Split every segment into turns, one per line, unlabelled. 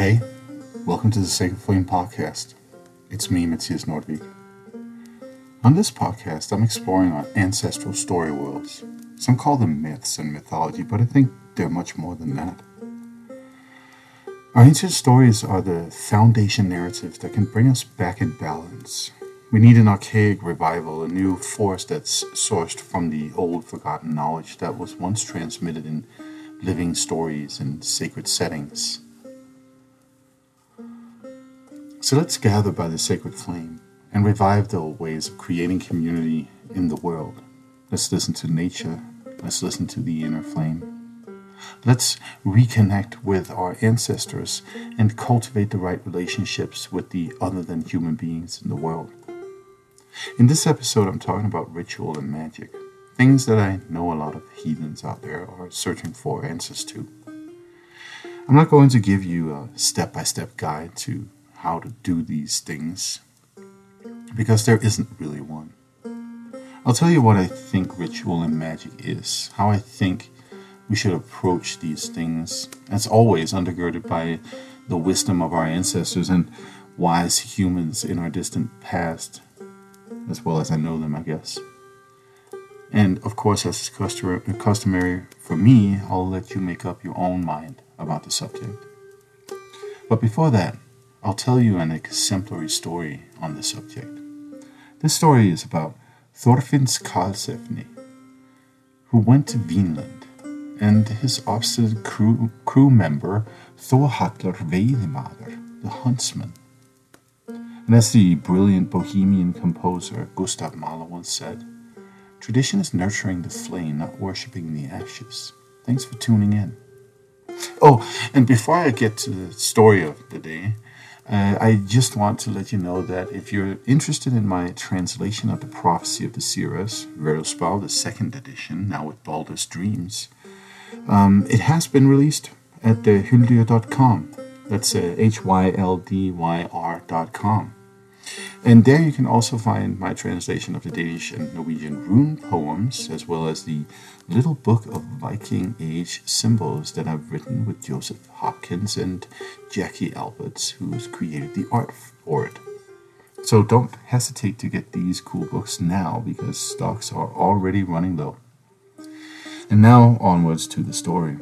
Hey, welcome to the Sacred Flame Podcast. It's me, Matthias Nordvik. On this podcast, I'm exploring our ancestral story worlds. Some call them myths and mythology, but I think they're much more than that. Our ancient stories are the foundation narratives that can bring us back in balance. We need an archaic revival, a new force that's sourced from the old forgotten knowledge that was once transmitted in living stories and sacred settings. So let's gather by the sacred flame and revive the old ways of creating community in the world. Let's listen to nature. Let's listen to the inner flame. Let's reconnect with our ancestors and cultivate the right relationships with the other than human beings in the world. In this episode, I'm talking about ritual and magic, things that I know a lot of heathens out there are searching for answers to. I'm not going to give you a step by step guide to how to do these things because there isn't really one. I'll tell you what I think ritual and magic is, how I think we should approach these things, as always undergirded by the wisdom of our ancestors and wise humans in our distant past, as well as I know them, I guess. And of course, as is customary for me, I'll let you make up your own mind about the subject. But before that, I'll tell you an exemplary story on the subject. This story is about Thorfinns Karlsefni, who went to Vinland and his obstinate crew, crew member Thorhallur Veiðimaður, the huntsman. And as the brilliant bohemian composer Gustav Mahler once said, tradition is nurturing the flame, not worshipping the ashes. Thanks for tuning in. Oh, and before I get to the story of the day, uh, I just want to let you know that if you're interested in my translation of the Prophecy of the Seers, Völuspá, the second edition, now with Baldur's Dreams, um, it has been released at the hyldyr.com. That's uh, H Y L D Y R.com. And there you can also find my translation of the Danish and Norwegian rune poems, as well as the little book of Viking age symbols that I've written with Joseph Hopkins and Jackie Alberts, who's created the art for it. So don't hesitate to get these cool books now because stocks are already running low. And now onwards to the story.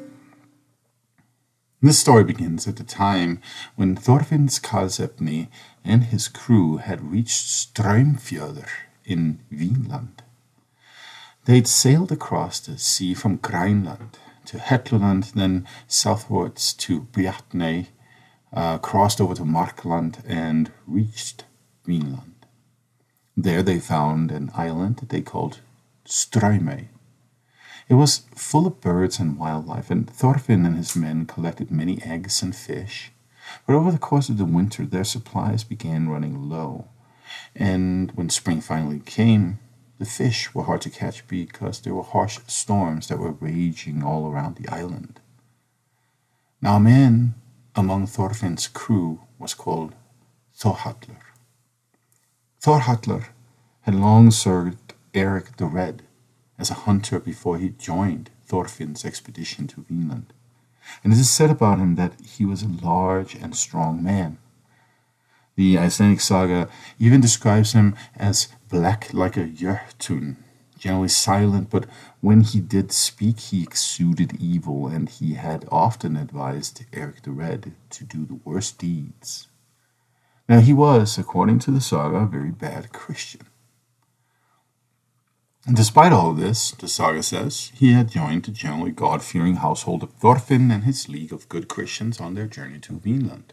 This story begins at the time when Thorfinns Karlsefni and his crew had reached Straumfjörður in Vinland. They'd sailed across the sea from Greenland to Helluland, then southwards to Bjartney, uh, crossed over to Markland, and reached Vinland. There they found an island that they called Straumey. It was full of birds and wildlife, and Thorfinn and his men collected many eggs and fish. But over the course of the winter, their supplies began running low. And when spring finally came, the fish were hard to catch because there were harsh storms that were raging all around the island. Now, a man among Thorfinn's crew was called Thorhallur. Thorhallur had long served Eric the Red as a hunter before he joined Thorfinn's expedition to Vinland. And it is said about him that he was a large and strong man. The Icelandic saga even describes him as black like a jötun, generally silent, but when he did speak, he exuded evil, and he had often advised Eric the Red to do the worst deeds. Now, he was, according to the saga, a very bad Christian. Despite all this, the saga says, he had joined the generally God fearing household of Thorfinn and his league of good Christians on their journey to Vinland.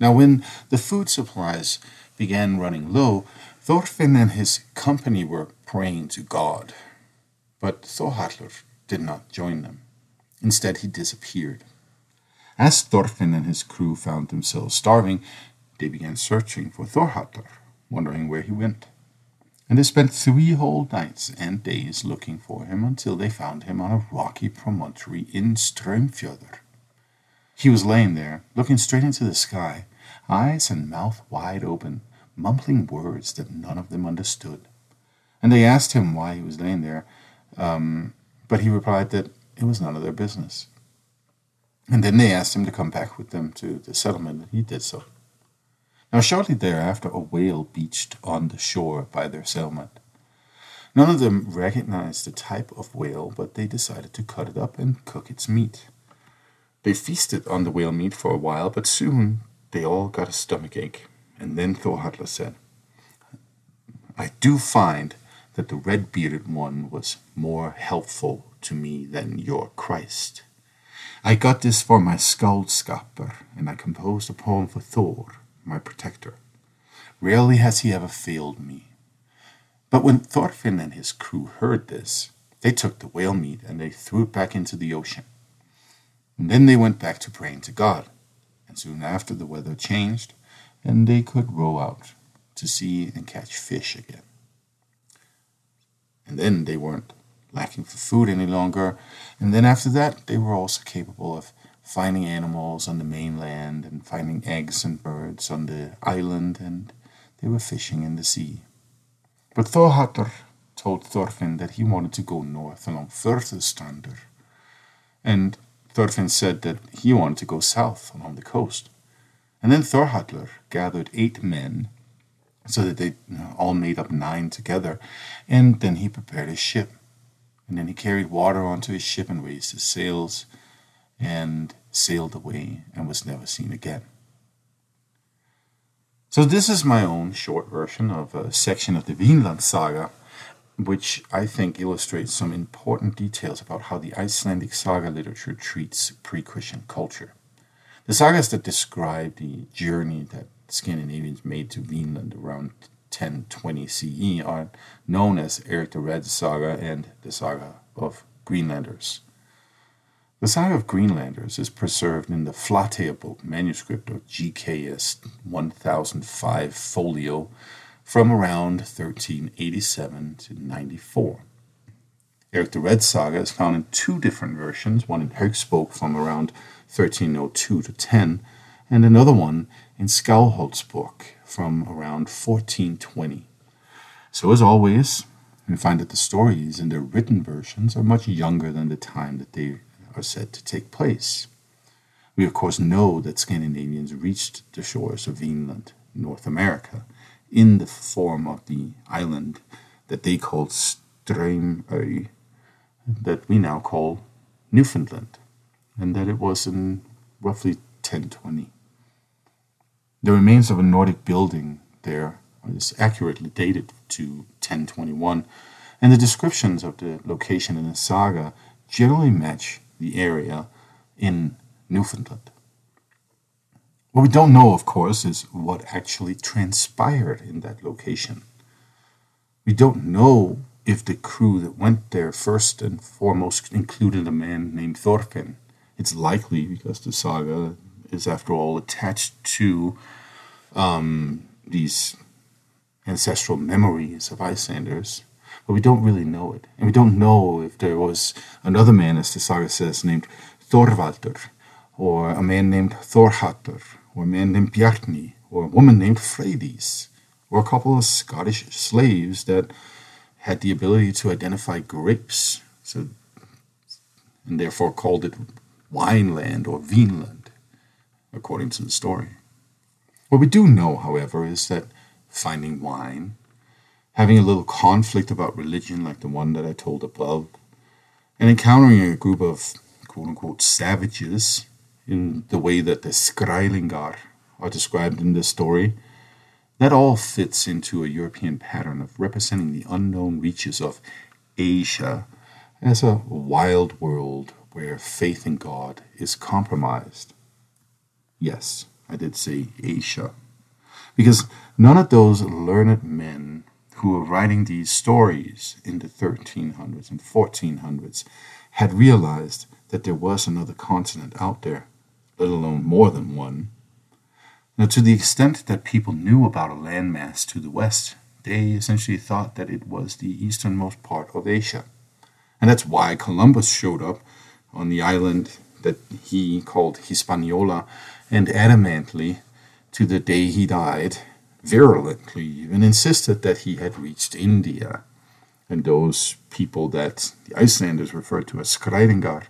Now, when the food supplies began running low, Thorfinn and his company were praying to God. But Thorhallur did not join them. Instead, he disappeared. As Thorfinn and his crew found themselves starving, they began searching for Thorhallur, wondering where he went and they spent three whole nights and days looking for him until they found him on a rocky promontory in Straumfjörður. He was laying there, looking straight into the sky, eyes and mouth wide open, mumbling words that none of them understood. And they asked him why he was laying there, um, but he replied that it was none of their business. And then they asked him to come back with them to the settlement, and he did so. Now, shortly thereafter, a whale beached on the shore by their settlement. None of them recognized the type of whale, but they decided to cut it up and cook its meat. They feasted on the whale meat for a while, but soon they all got a stomach ache. And then Thorhallur said, I do find that the red bearded one was more helpful to me than your Christ. I got this for my Skaldskaper, and I composed a poem for Thor, my protector. Rarely has he ever failed me. But when Thorfinn and his crew heard this, they took the whale meat and they threw it back into the ocean. And then they went back to praying to God. And soon after, the weather changed, and they could row out to sea and catch fish again. And then they weren't lacking for food any longer. And then after that, they were also capable of finding animals on the mainland and finding eggs and birds on the island, and they were fishing in the sea. But Thorhallr told Thorfinn that he wanted to go north along Furðustrandir, and Thorfinn said that he wanted to go south along the coast. And then Thorhallr gathered eight men so that they you know, all made up nine together, and then he prepared his ship. And then he carried water onto his ship and raised his sails and sailed away and was never seen again. So, this is my own short version of a section of the Vinland saga, which I think illustrates some important details about how the Icelandic saga literature treats pre Christian culture. The sagas that describe the journey that Scandinavians made to Vinland around 1020 CE are uh, known as Eric the Red saga and the saga of Greenlanders. The saga of Greenlanders is preserved in the Flateyjarbók manuscript of GKS 1005 folio from around 1387 to 94. Eric the Red saga is found in two different versions, one in Hauksbók from around 1302 to 10, and another one in Skálholtsbók from around 1420. So, as always, we find that the stories in their written versions are much younger than the time that they are said to take place. We, of course, know that Scandinavians reached the shores of Vinland, North America, in the form of the island that they called Strömøy, that we now call Newfoundland, and that it was in roughly 1020. The remains of a Nordic building there is accurately dated to 1021, and the descriptions of the location in the saga generally match the area in Newfoundland. What we don't know, of course, is what actually transpired in that location. We don't know if the crew that went there first and foremost included a man named Thorfinn. It's likely because the saga is, after all, attached to um, these ancestral memories of Icelanders but we don't really know it. And we don't know if there was another man, as the saga says, named Thorvaldur, or a man named Thorhallur, or a man named Bjarni, or a woman named Freydis, or a couple of Scottish slaves that had the ability to identify grapes, so, and therefore called it Wineland or Vinland, according to the story. What we do know, however, is that finding wine having a little conflict about religion like the one that I told above, and encountering a group of quote unquote savages in the way that the Skrællingar are described in this story, that all fits into a European pattern of representing the unknown reaches of Asia as a wild world where faith in God is compromised. Yes, I did say Asia. Because none of those learned men who were writing these stories in the 1300s and 1400s had realized that there was another continent out there, let alone more than one. Now, to the extent that people knew about a landmass to the west, they essentially thought that it was the easternmost part of Asia. And that's why Columbus showed up on the island that he called Hispaniola and adamantly, to the day he died, virulently even insisted that he had reached India. And those people that the Icelanders referred to as Skrællingar,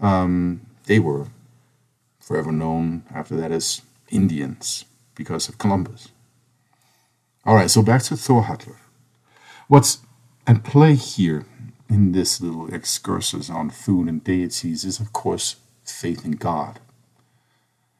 um, they were forever known after that as Indians because of Columbus. All right, so back to Thorhallur. What's at play here in this little excursus on food and deities is, of course, faith in God.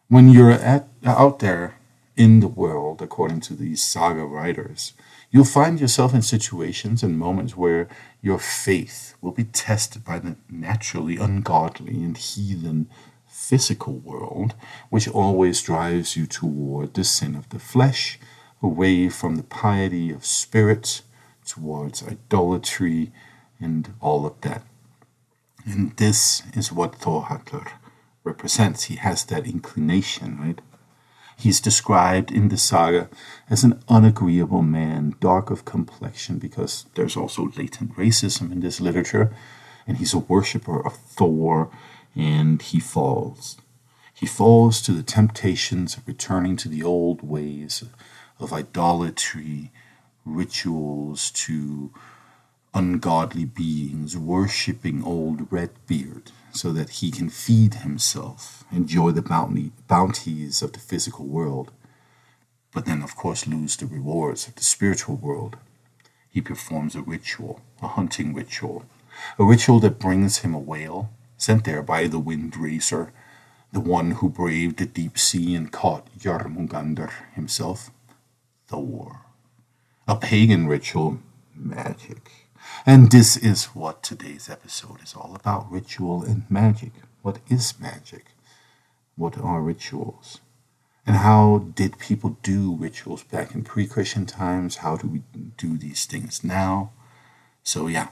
When you're at, out there in the world, according to these saga writers, you'll find yourself in situations and moments where your faith will be tested by the naturally ungodly and heathen physical world, which always drives you toward the sin of the flesh, away from the piety of spirit, towards idolatry, and all of that. And this is what Thorhallur represents. He has that inclination, right? He's described in the saga as an unagreeable man, dark of complexion, because there's also latent racism in this literature, and he's a worshiper of Thor, and he falls. He falls to the temptations of returning to the old ways of idolatry, rituals, to ungodly beings worshipping old Redbeard so that he can feed himself, enjoy the bounty, bounties of the physical world, but then, of course, lose the rewards of the spiritual world. He performs a ritual, a hunting ritual, a ritual that brings him a whale sent there by the wind racer, the one who braved the deep sea and caught Jormungandr himself, Thor. A pagan ritual, magic. And this is what today's episode is all about ritual and magic. What is magic? What are rituals? And how did people do rituals back in pre Christian times? How do we do these things now? So, yeah,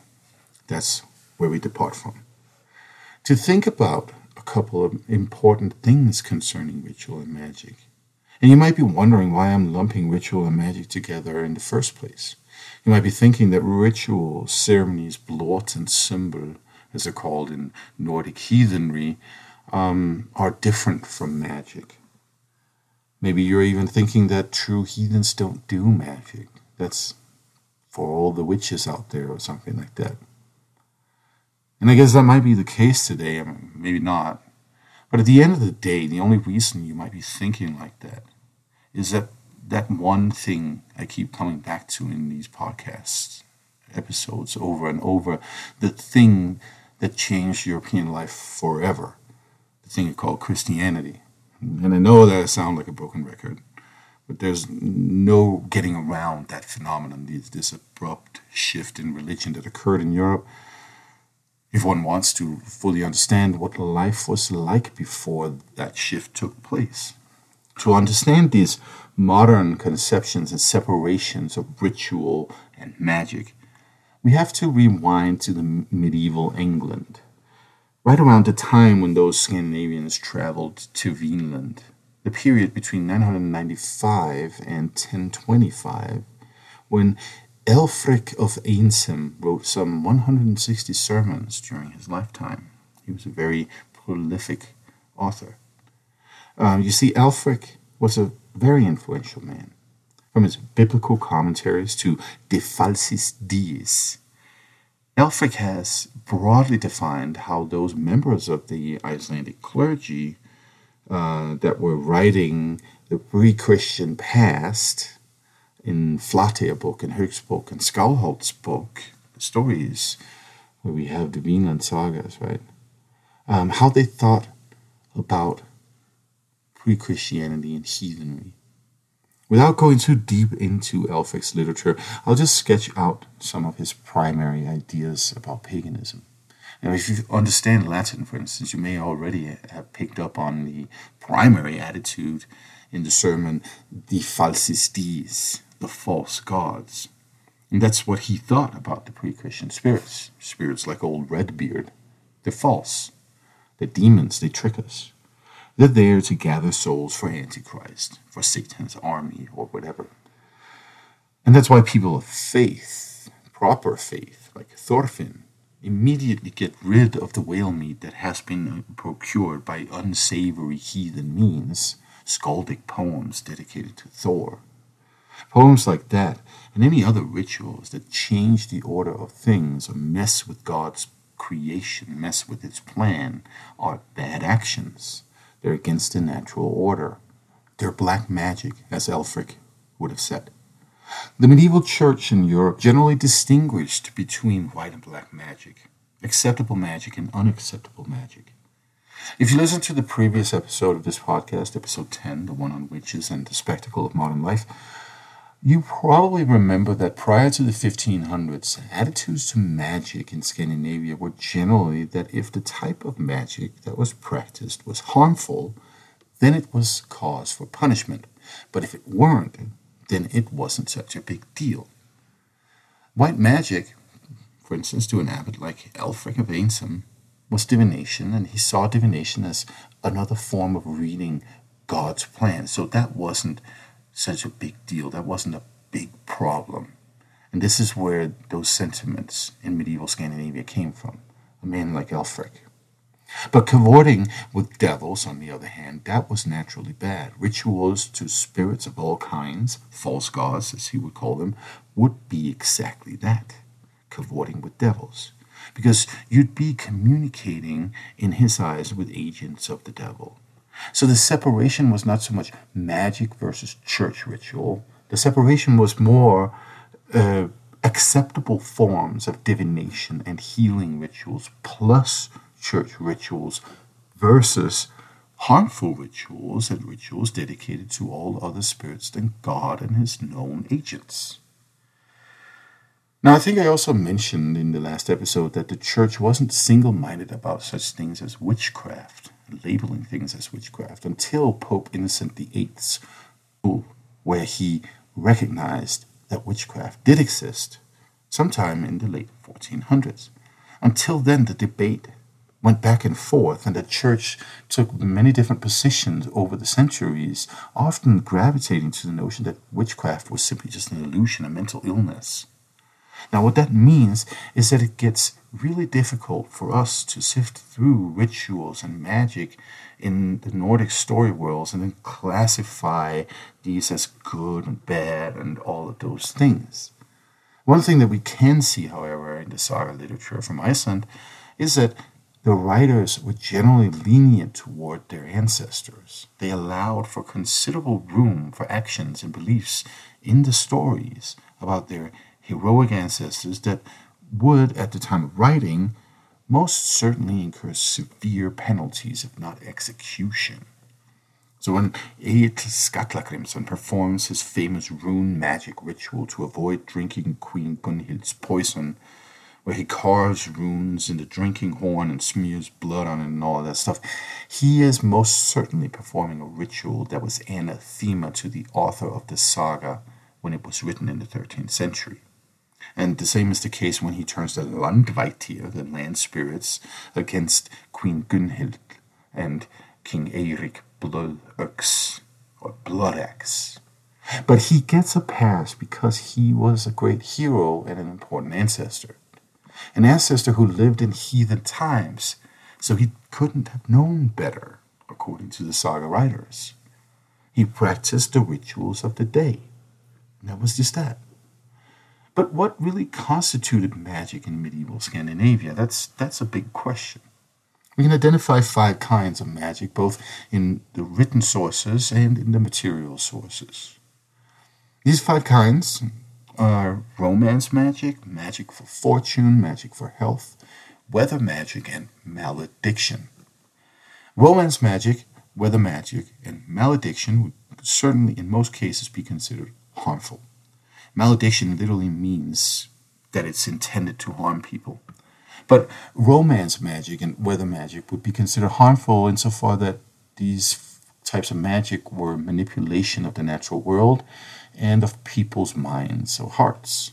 that's where we depart from. To think about a couple of important things concerning ritual and magic. And you might be wondering why I'm lumping ritual and magic together in the first place. You might be thinking that rituals, ceremonies, blot, and sumbel, as they're called in Nordic heathenry, um, are different from magic. Maybe you're even thinking that true heathens don't do magic. That's for all the witches out there or something like that. And I guess that might be the case today, I mean, maybe not. But at the end of the day, the only reason you might be thinking like that is that that one thing I keep coming back to in these podcasts episodes over and over, the thing that changed European life forever, the thing called Christianity. And I know that I sound like a broken record, but there's no getting around that phenomenon, this, this abrupt shift in religion that occurred in Europe. If one wants to fully understand what life was like before that shift took place, to understand these modern conceptions and separations of ritual and magic, we have to rewind to the medieval England, right around the time when those Scandinavians traveled to Vinland, the period between 995 and 1025, when Elfric of Eynsham wrote some 160 sermons during his lifetime. He was a very prolific author. Um, you see, Elfric was a very influential man. From his biblical commentaries to De Falsis Diis, Elfric has broadly defined how those members of the Icelandic clergy uh, that were writing the pre-Christian past in Flateyr book and Hugh's book and Skalhold's book, stories where we have the Vinland sagas, right? Um, how they thought about pre-Christianity and heathenry. Without going too deep into Elfric's literature, I'll just sketch out some of his primary ideas about paganism. Now, if you understand Latin, for instance, you may already have picked up on the primary attitude in the sermon, De Falsis Diis, the false gods. And that's what he thought about the pre Christian spirits. Spirits like old Redbeard. They're false. They're demons. They trick us. They're there to gather souls for Antichrist, for Satan's army, or whatever. And that's why people of faith, proper faith, like Thorfinn, immediately get rid of the whale meat that has been procured by unsavory heathen means, skaldic poems dedicated to Thor. Poems like that and any other rituals that change the order of things or mess with God's creation, mess with its plan, are bad actions They're against the natural order. They're black magic, as Elfric would have said. The medieval church in Europe generally distinguished between white and black magic, acceptable magic and unacceptable magic. If you listen to the previous episode of this podcast, episode 10, the one on witches and the spectacle of modern life, you probably remember that prior to the 1500s, attitudes to magic in Scandinavia were generally that if the type of magic that was practiced was harmful, then it was cause for punishment. But if it weren't, then it wasn't such a big deal. White magic, for instance, to an abbot like Ælfric of Eynsham, was divination, and he saw divination as another form of reading God's plan. So that wasn't such a big deal. That wasn't a big problem. And this is where those sentiments in medieval Scandinavia came from. A man like Ælfric. But cavorting with devils, on the other hand, that was naturally bad. Rituals to spirits of all kinds, false gods as he would call them, would be exactly that cavorting with devils. Because you'd be communicating, in his eyes, with agents of the devil. So the separation was not so much magic versus church ritual, the separation was more uh, acceptable forms of divination and healing rituals plus church rituals versus harmful rituals and rituals dedicated to all other spirits than God and his known agents. Now, I think I also mentioned in the last episode that the church wasn't single minded about such things as witchcraft, labeling things as witchcraft, until Pope Innocent VIII's bull, where he recognized that witchcraft did exist sometime in the late 1400s. Until then, the debate went back and forth, and the church took many different positions over the centuries, often gravitating to the notion that witchcraft was simply just an illusion, a mental illness. Now, what that means is that it gets really difficult for us to sift through rituals and magic in the Nordic story worlds and then classify these as good and bad and all of those things. One thing that we can see, however, in the saga literature from Iceland is that the writers were generally lenient toward their ancestors. They allowed for considerable room for actions and beliefs in the stories about their heroic ancestors that would, at the time of writing, most certainly incur severe penalties, if not execution. So when Egill performs his famous rune magic ritual to avoid drinking Queen Gunhild's poison, where he carves runes in the drinking horn and smears blood on it and all that stuff, he is most certainly performing a ritual that was anathema to the author of the saga when it was written in the 13th century. And the same is the case when he turns the Landvættir, the land spirits, against Queen Gunhild and King Eirik Bloodøx, or Bloodaxe. But he gets a pass because he was a great hero and an important ancestor an ancestor who lived in heathen times, so he couldn't have known better, according to the saga writers. He practiced the rituals of the day. And that was just that. But what really constituted magic in medieval Scandinavia? That's, that's a big question. We can identify five kinds of magic, both in the written sources and in the material sources. These five kinds are romance magic, magic for fortune, magic for health, weather magic, and malediction. Romance magic, weather magic, and malediction would certainly in most cases be considered harmful. Malediction literally means that it's intended to harm people. But romance magic and weather magic would be considered harmful insofar that these types of magic were manipulation of the natural world and of people's minds or hearts.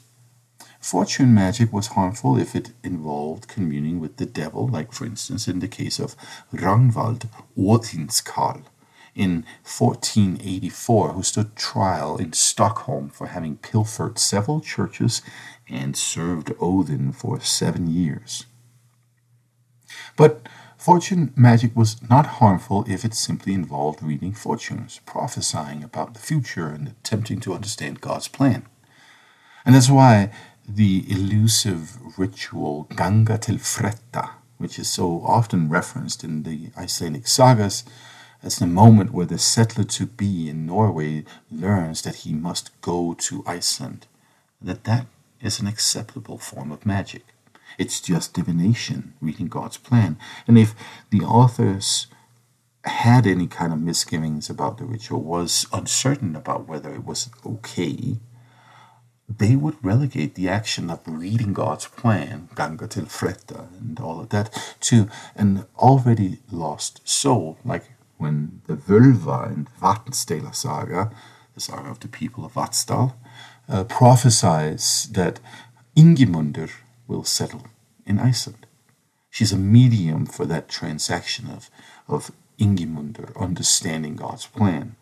Fortune magic was harmful if it involved communing with the devil, like, for instance, in the case of Ragnvald Odinskal in 1484, who stood trial in Stockholm for having pilfered several churches and served Odin for seven years. But Fortune magic was not harmful if it simply involved reading fortunes, prophesying about the future, and attempting to understand God's plan. And that's why the elusive ritual Ganga til Fretta, which is so often referenced in the Icelandic sagas, That's the moment where the settler to be in Norway learns that he must go to Iceland, that that is an acceptable form of magic. It's just divination, reading God's plan. And if the authors had any kind of misgivings about the ritual, was uncertain about whether it was okay, they would relegate the action of reading God's plan, Ganga til Fretta, and all of that, to an already lost soul, like when the Völva in Vatnsdæla saga, the saga of the people of Vatnsdal, uh, prophesies that Ingimundur will settle in Iceland. She's a medium for that transaction of, of Ingimundur understanding God's plan.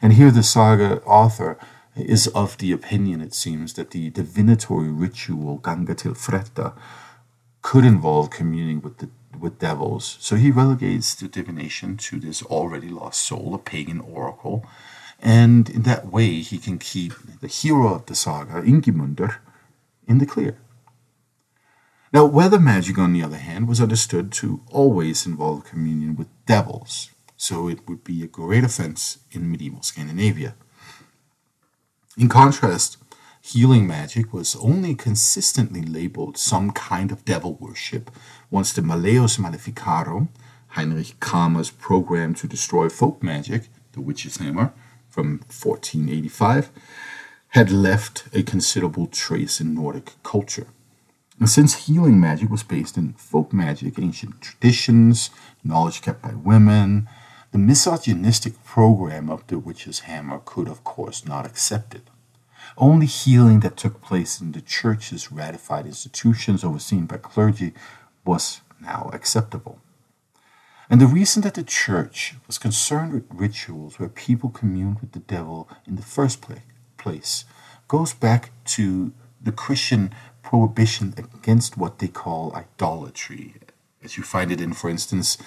And here the saga author is of the opinion, it seems, that the divinatory ritual Ganga til Fretta could involve communing with the with devils. So he relegates the divination to this already lost soul, a pagan oracle, and in that way he can keep the hero of the saga, Ingimundr, in the clear. Now, weather magic, on the other hand, was understood to always involve communion with devils, so it would be a great offense in medieval Scandinavia. In contrast, healing magic was only consistently labeled some kind of devil worship once the Malleus Maleficarum, Heinrich Kramer's program to destroy folk magic, the Witch's Hammer, from 1485, had left a considerable trace in Nordic culture. And since healing magic was based in folk magic, ancient traditions, knowledge kept by women, the misogynistic program of the witch's hammer could, of course, not accept it. Only healing that took place in the church's ratified institutions overseen by clergy was now acceptable. And the reason that the church was concerned with rituals where people communed with the devil in the first place goes back to the Christian prohibition against what they call idolatry, as you find it in, for instance,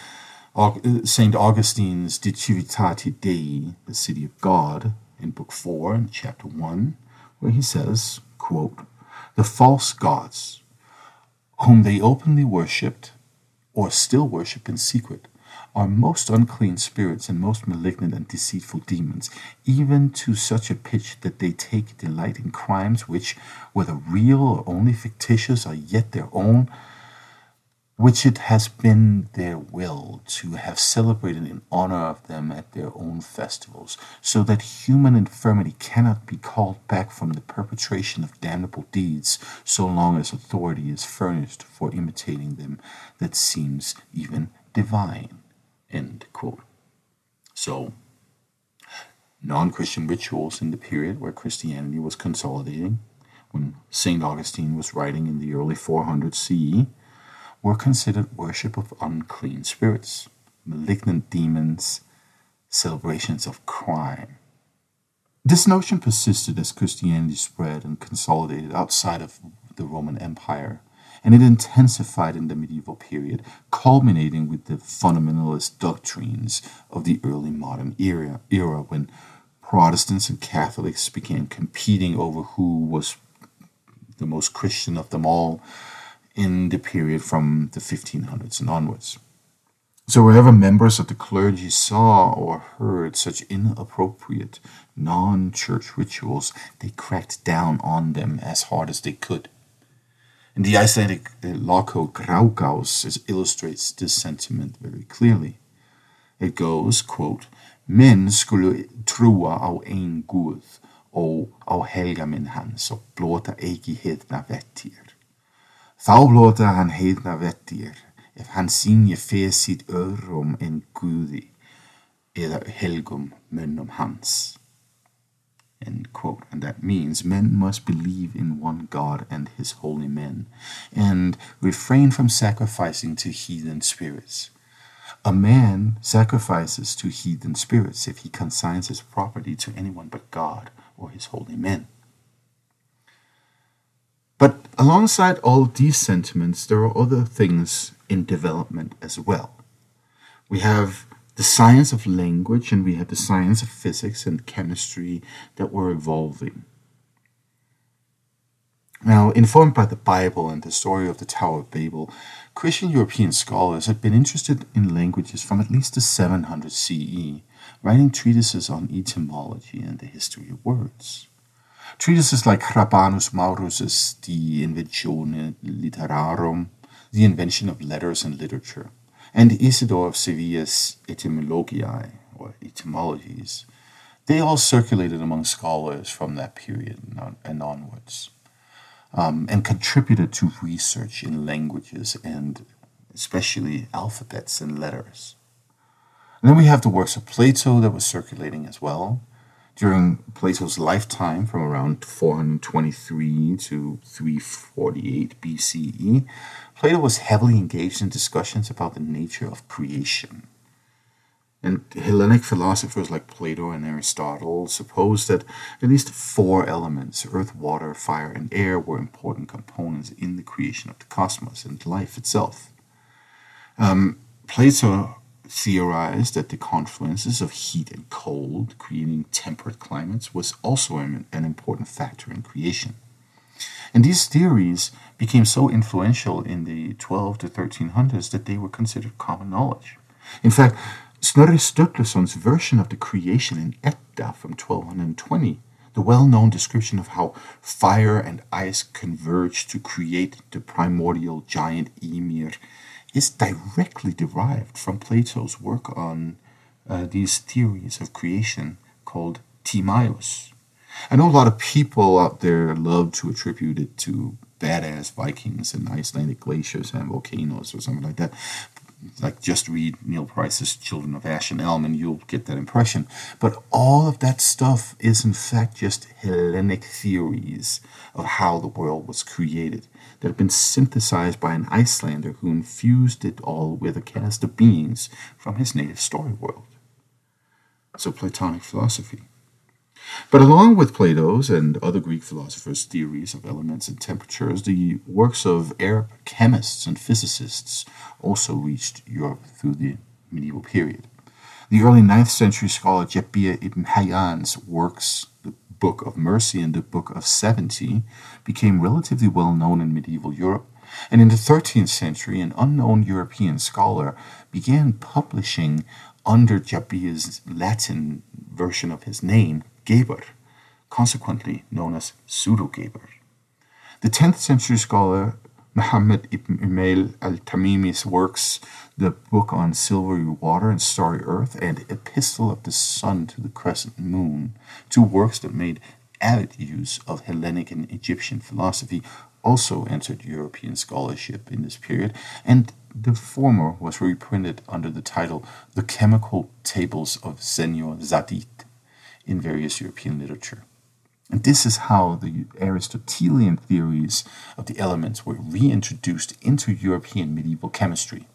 St. Augustine's De Civitate Dei, the city of God, in Book 4, in chapter 1, where he says, quote, The false gods, whom they openly worshipped or still worship in secret, are most unclean spirits and most malignant and deceitful demons, even to such a pitch that they take delight in crimes which, whether real or only fictitious, are yet their own, which it has been their will to have celebrated in honor of them at their own festivals, so that human infirmity cannot be called back from the perpetration of damnable deeds, so long as authority is furnished for imitating them that seems even divine. End quote. So, non Christian rituals in the period where Christianity was consolidating, when St. Augustine was writing in the early 400 CE, were considered worship of unclean spirits, malignant demons, celebrations of crime. This notion persisted as Christianity spread and consolidated outside of the Roman Empire, and it intensified in the medieval period, culminating with the fundamentalist doctrines of the early modern era, era when Protestants and Catholics began competing over who was the most Christian of them all in the period from the 1500s and onwards. So, wherever members of the clergy saw or heard such inappropriate non church rituals, they cracked down on them as hard as they could. And the Icelandic law code Grágás illustrates this sentiment very clearly. It goes, quote, Men skulle trua á ein Guð og á helgaminn hans og blota eigi heiðna vettir. Þá blota hann heiðna vettir ef hann sýnja feð sitt öðrum en Guði eða helgum mönnum hans. End quote. And that means men must believe in one God and his holy men, and refrain from sacrificing to heathen spirits. A man sacrifices to heathen spirits if he consigns his property to anyone but God or his holy men. But alongside all these sentiments, there are other things in development as well. We have the science of language and we have the science of physics and chemistry that were evolving. Now, informed by the Bible and the story of the Tower of Babel, Christian European scholars had been interested in languages from at least the 700 CE, writing treatises on etymology and the history of words. Treatises like Rabanus Maurus's De Inventione Literarum, The Invention of Letters and Literature, and Isidore of Sevilla's Etymologiae, or Etymologies, they all circulated among scholars from that period and onwards, um, and contributed to research in languages and especially alphabets and letters. And then we have the works of Plato that was circulating as well. During Plato's lifetime, from around 423 to 348 BCE, Plato was heavily engaged in discussions about the nature of creation. And Hellenic philosophers like Plato and Aristotle supposed that at least four elements earth, water, fire, and air were important components in the creation of the cosmos and life itself. Um, Plato theorized that the confluences of heat and cold, creating temperate climates, was also an, an important factor in creation. And these theories became so influential in the 12 to 1300s that they were considered common knowledge. In fact, Snorri Sturluson's version of the creation in Edda from 1220, the well known description of how fire and ice converged to create the primordial giant Ymir, is directly derived from Plato's work on uh, these theories of creation called Timaeus. I know a lot of people out there love to attribute it to badass Vikings and Icelandic glaciers and volcanoes or something like that. Like just read Neil Price's Children of Ash and Elm and you'll get that impression. But all of that stuff is in fact just Hellenic theories of how the world was created that had been synthesized by an Icelander who infused it all with a cast of beings from his native story world. So, Platonic philosophy. But along with Plato's and other Greek philosophers' theories of elements and temperatures, the works of Arab chemists and physicists also reached Europe through the medieval period. The early 9th century scholar Jabir ibn Hayyan's works, the Book of Mercy and the Book of Seventy, became relatively well known in medieval Europe. And in the 13th century, an unknown European scholar began publishing under Jabir's Latin version of his name, Geber, consequently known as Pseudo Geber. The 10th century scholar Muhammad ibn Umail al Tamimi's works, the book on silvery water and starry earth, and Epistle of the Sun to the Crescent Moon, two works that made avid use of Hellenic and Egyptian philosophy, also entered European scholarship in this period, and the former was reprinted under the title The Chemical Tables of Senior Zadith in various European literature. And this is how the Aristotelian theories of the elements were reintroduced into European medieval chemistry.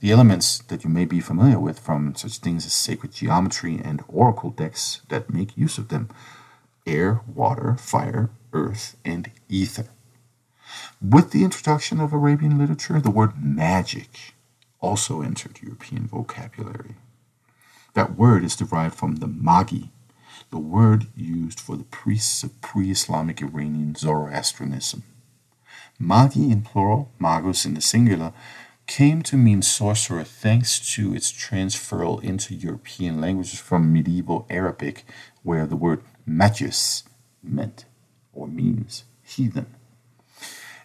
The elements that you may be familiar with from such things as sacred geometry and oracle decks that make use of them air, water, fire, earth, and ether. With the introduction of Arabian literature, the word magic also entered European vocabulary. That word is derived from the magi, the word used for the priests of pre Islamic Iranian Zoroastrianism. Magi in plural, magus in the singular, came to mean sorcerer thanks to its transferal into European languages from medieval Arabic, where the word magus meant or means heathen.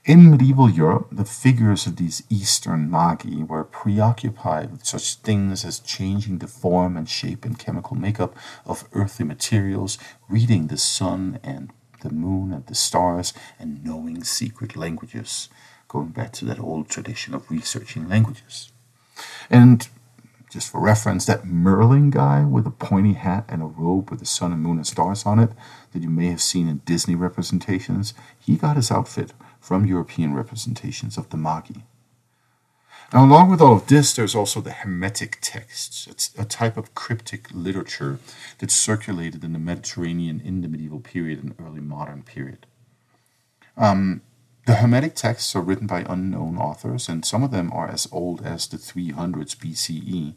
In medieval Europe, the figures of these Eastern magi were preoccupied with such things as changing the form and shape and chemical makeup of earthly materials, reading the sun and the moon and the stars, and knowing secret languages, going back to that old tradition of researching languages. And just for reference, that Merlin guy with a pointy hat and a robe with the sun and moon and stars on it that you may have seen in Disney representations, he got his outfit from European representations of the Magi. Now, along with all of this, there's also the Hermetic texts. It's a type of cryptic literature that circulated in the Mediterranean in the medieval period and early modern period. Um, the Hermetic texts are written by unknown authors, and some of them are as old as the 300s BCE,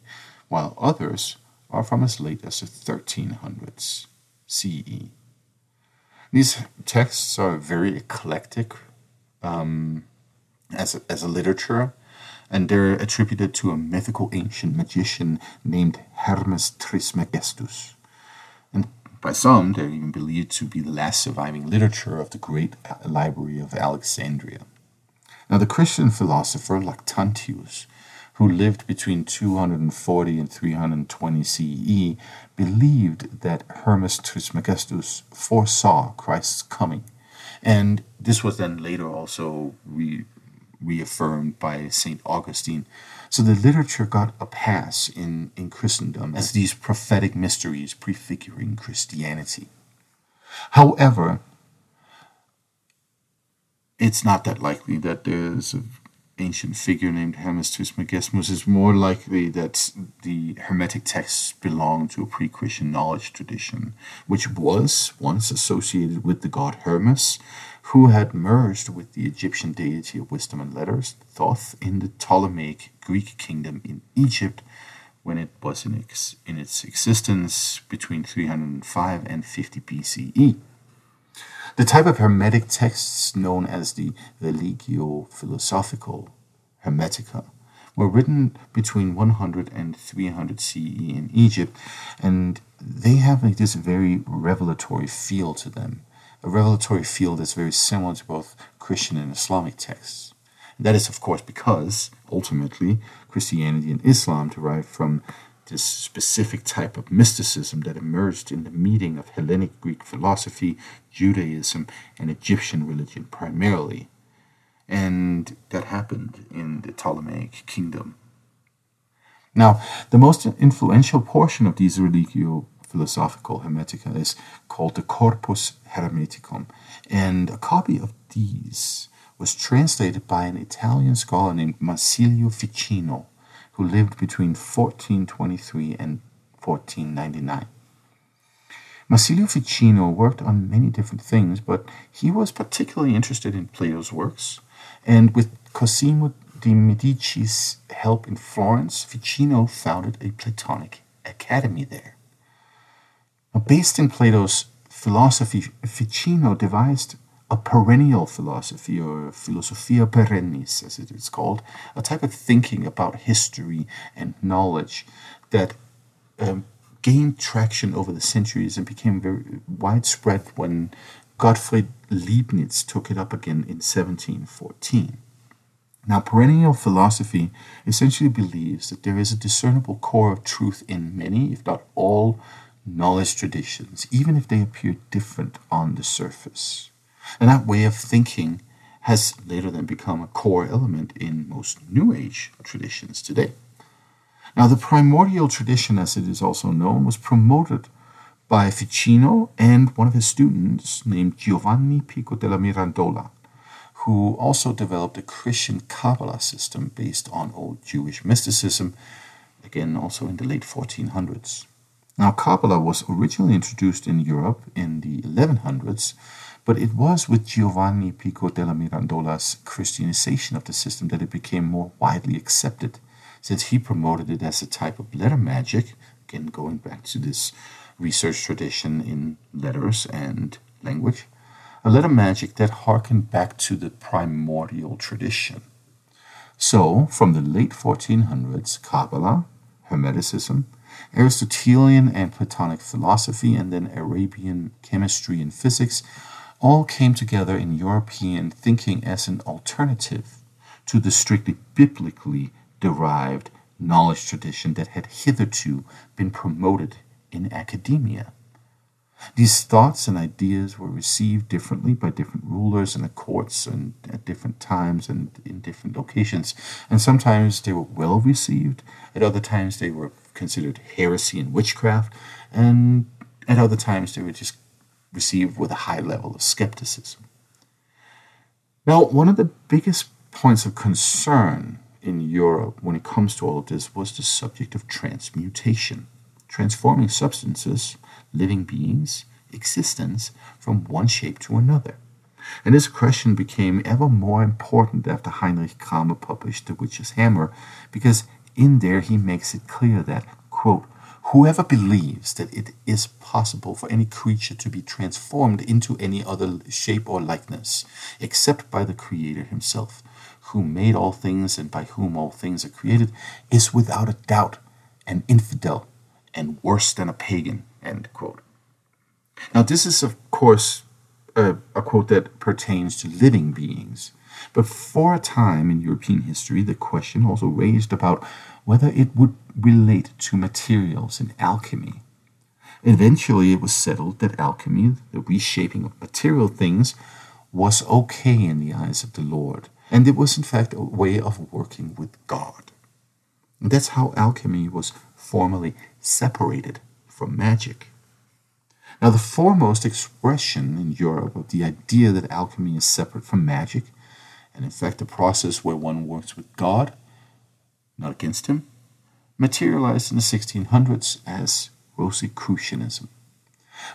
while others are from as late as the 1300s CE. These texts are very eclectic, um, as, a, as a literature, and they're attributed to a mythical ancient magician named Hermes Trismegistus. And by some, they're even believed to be the last surviving literature of the great library of Alexandria. Now, the Christian philosopher Lactantius, who lived between 240 and 320 CE, believed that Hermes Trismegistus foresaw Christ's coming. And this was then later also re- reaffirmed by St. Augustine. So the literature got a pass in, in Christendom as these prophetic mysteries prefiguring Christianity. However, it's not that likely that there's ancient figure named Hermes Trismegistus. It's more likely that the Hermetic texts belong to a pre Christian knowledge tradition, which was once associated with the god Hermes, who had merged with the Egyptian deity of wisdom and letters, Thoth, in the Ptolemaic Greek kingdom in Egypt when it was in, in its existence between 305 and 50 BCE. The type of Hermetic texts known as the Religio Philosophical Hermetica were written between 100 and 300 CE in Egypt, and they have like this very revelatory feel to them, a revelatory feel that's very similar to both Christian and Islamic texts. And that is, of course, because ultimately Christianity and Islam derive from this specific type of mysticism that emerged in the meeting of Hellenic Greek philosophy, Judaism, and Egyptian religion primarily. And that happened in the Ptolemaic kingdom. Now, the most influential portion of these religio philosophical hermetica is called the Corpus Hermeticum, and a copy of these was translated by an Italian scholar named Marsilio Ficino who lived between 1423 and 1499. Marsilio Ficino worked on many different things, but he was particularly interested in Plato's works, and with Cosimo de' Medici's help in Florence, Ficino founded a Platonic academy there. Now, based in Plato's philosophy, Ficino devised a perennial philosophy, or philosophia perennis, as it is called, a type of thinking about history and knowledge that um, gained traction over the centuries and became very widespread when Gottfried Leibniz took it up again in 1714. Now, perennial philosophy essentially believes that there is a discernible core of truth in many, if not all, knowledge traditions, even if they appear different on the surface. And that way of thinking has later then become a core element in most New Age traditions today. Now, the primordial tradition, as it is also known, was promoted by Ficino and one of his students named Giovanni Pico della Mirandola, who also developed a Christian Kabbalah system based on old Jewish mysticism, again, also in the late 1400s. Now, Kabbalah was originally introduced in Europe in the 1100s but it was with Giovanni Pico della Mirandola's Christianization of the system that it became more widely accepted, since he promoted it as a type of letter magic, again going back to this research tradition in letters and language, a letter magic that harkened back to the primordial tradition. So, from the late 1400s, Kabbalah, Hermeticism, Aristotelian and Platonic philosophy, and then Arabian chemistry and physics all came together in European thinking as an alternative to the strictly biblically derived knowledge tradition that had hitherto been promoted in academia. These thoughts and ideas were received differently by different rulers and the courts and at different times and in different locations. And sometimes they were well received, at other times they were considered heresy and witchcraft, and at other times they were just received with a high level of skepticism. Now, one of the biggest points of concern in Europe when it comes to all of this was the subject of transmutation, transforming substances, living beings, existence from one shape to another. And this question became ever more important after Heinrich Kramer published The Witch's Hammer, because in there he makes it clear that, quote, Whoever believes that it is possible for any creature to be transformed into any other shape or likeness, except by the Creator Himself, who made all things and by whom all things are created, is without a doubt an infidel and worse than a pagan. Now, this is, of course, a, a quote that pertains to living beings. But for a time in European history, the question also raised about whether it would relate to materials in alchemy. Eventually, it was settled that alchemy, the reshaping of material things, was okay in the eyes of the Lord, and it was in fact a way of working with God. And that's how alchemy was formally separated from magic. Now, the foremost expression in Europe of the idea that alchemy is separate from magic, and in fact a process where one works with God, not against Him, materialized in the 1600s as Rosicrucianism.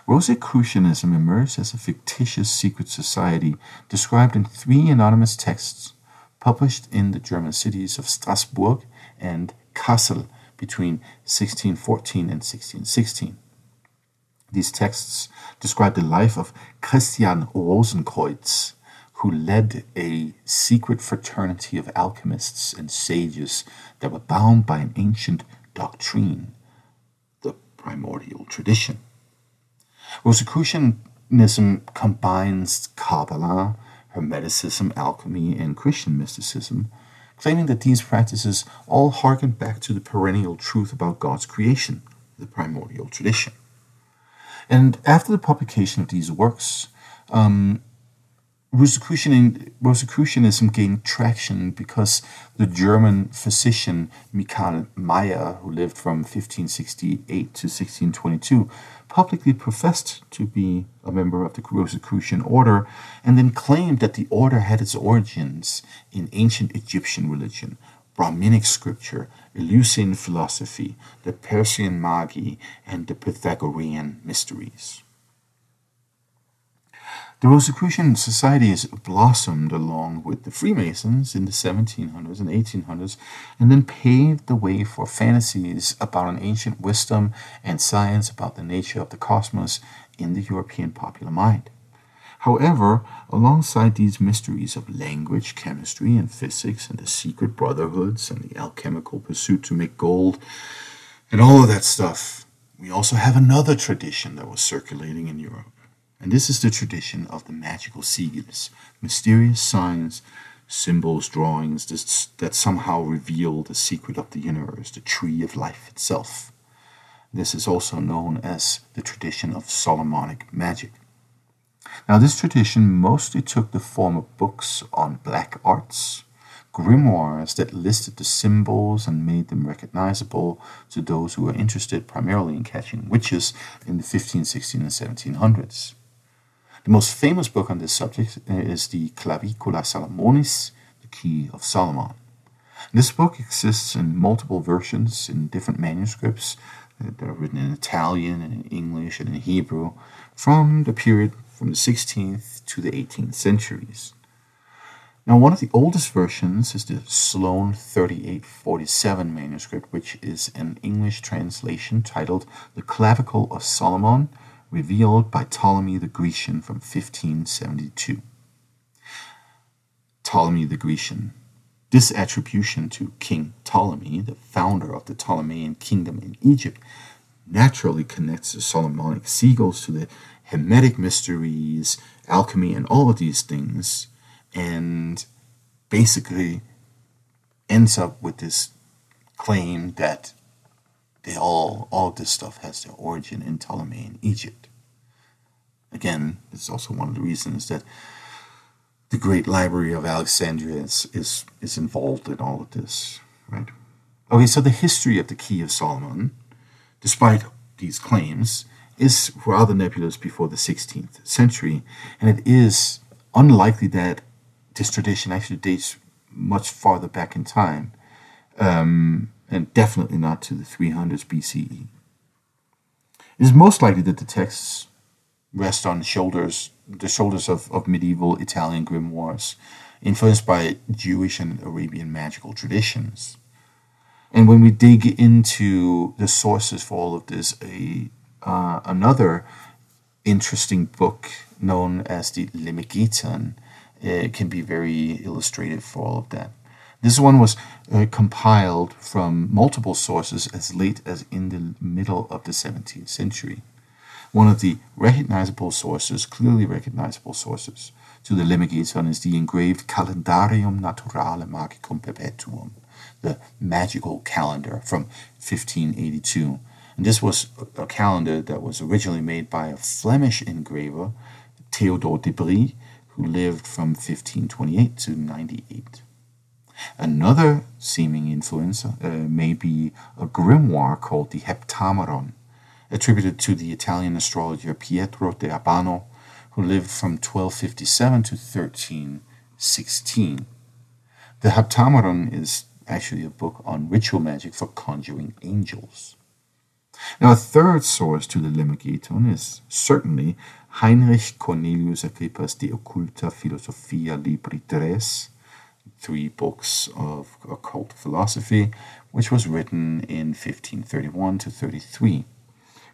Rosicrucianism emerged as a fictitious secret society described in three anonymous texts published in the German cities of Strasbourg and Kassel between 1614 and 1616. These texts describe the life of Christian Rosenkreuz, who led a secret fraternity of alchemists and sages that were bound by an ancient doctrine, the primordial tradition. Rosicrucianism combines Kabbalah, Hermeticism, alchemy, and Christian mysticism, claiming that these practices all harken back to the perennial truth about God's creation, the primordial tradition. And after the publication of these works, um, Rosicrucianism gained traction because the German physician Michael Maier, who lived from 1568 to 1622, publicly professed to be a member of the Rosicrucian order and then claimed that the order had its origins in ancient Egyptian religion, Brahminic scripture, Eleusinian philosophy, the Persian Magi, and the Pythagorean mysteries. The Rosicrucian Society has blossomed along with the Freemasons in the 1700s and 1800s and then paved the way for fantasies about an ancient wisdom and science about the nature of the cosmos in the European popular mind. However, alongside these mysteries of language, chemistry, and physics, and the secret brotherhoods, and the alchemical pursuit to make gold, and all of that stuff, we also have another tradition that was circulating in Europe. And this is the tradition of the magical sigils, mysterious signs, symbols, drawings that somehow reveal the secret of the universe, the tree of life itself. This is also known as the tradition of Solomonic magic. Now, this tradition mostly took the form of books on black arts, grimoires that listed the symbols and made them recognizable to those who were interested primarily in catching witches in the 15, 16, and 1700s. The most famous book on this subject uh, is the Clavicula Salomonis, the Key of Solomon. This book exists in multiple versions in different manuscripts uh, that are written in Italian and in English and in Hebrew from the period from the 16th to the 18th centuries. Now, one of the oldest versions is the Sloane 3847 manuscript, which is an English translation titled The Clavicle of Solomon, revealed by Ptolemy the Grecian from 1572. Ptolemy the Grecian. This attribution to King Ptolemy, the founder of the Ptolemean kingdom in Egypt, naturally connects the Solomonic sigils to the Hermetic mysteries, alchemy, and all of these things, and basically ends up with this claim that they all all of this stuff has their origin in Ptolemaic Egypt. Again, it's also one of the reasons that the Great Library of Alexandria is, is, is involved in all of this, right? Okay, so the history of the Key of Solomon, despite these claims, is rather nebulous before the 16th century, and it is unlikely that this tradition actually dates much farther back in time, um, and definitely not to the 300s BCE. It is most likely that the texts rest on shoulders, the shoulders of, of medieval Italian grimoires, influenced by Jewish and Arabian magical traditions. And when we dig into the sources for all of this, a uh, another interesting book known as the Lemegeton uh, can be very illustrative for all of that. This one was uh, compiled from multiple sources as late as in the middle of the 17th century. One of the recognizable sources, clearly recognizable sources, to the Lemegeton is the engraved Calendarium Naturale Magicum Perpetuum, the magical calendar from 1582. And this was a calendar that was originally made by a Flemish engraver, Theodor de Bry, who lived from 1528 to 98. Another seeming influence uh, may be a grimoire called the Heptameron, attributed to the Italian astrologer Pietro de Abano, who lived from 1257 to 1316. The Heptameron is actually a book on ritual magic for conjuring angels. Now, a third source to the Lemegeton is certainly Heinrich Cornelius Agrippa's De Occulta Philosophia Libri Tres, three books of occult philosophy, which was written in 1531 to 33.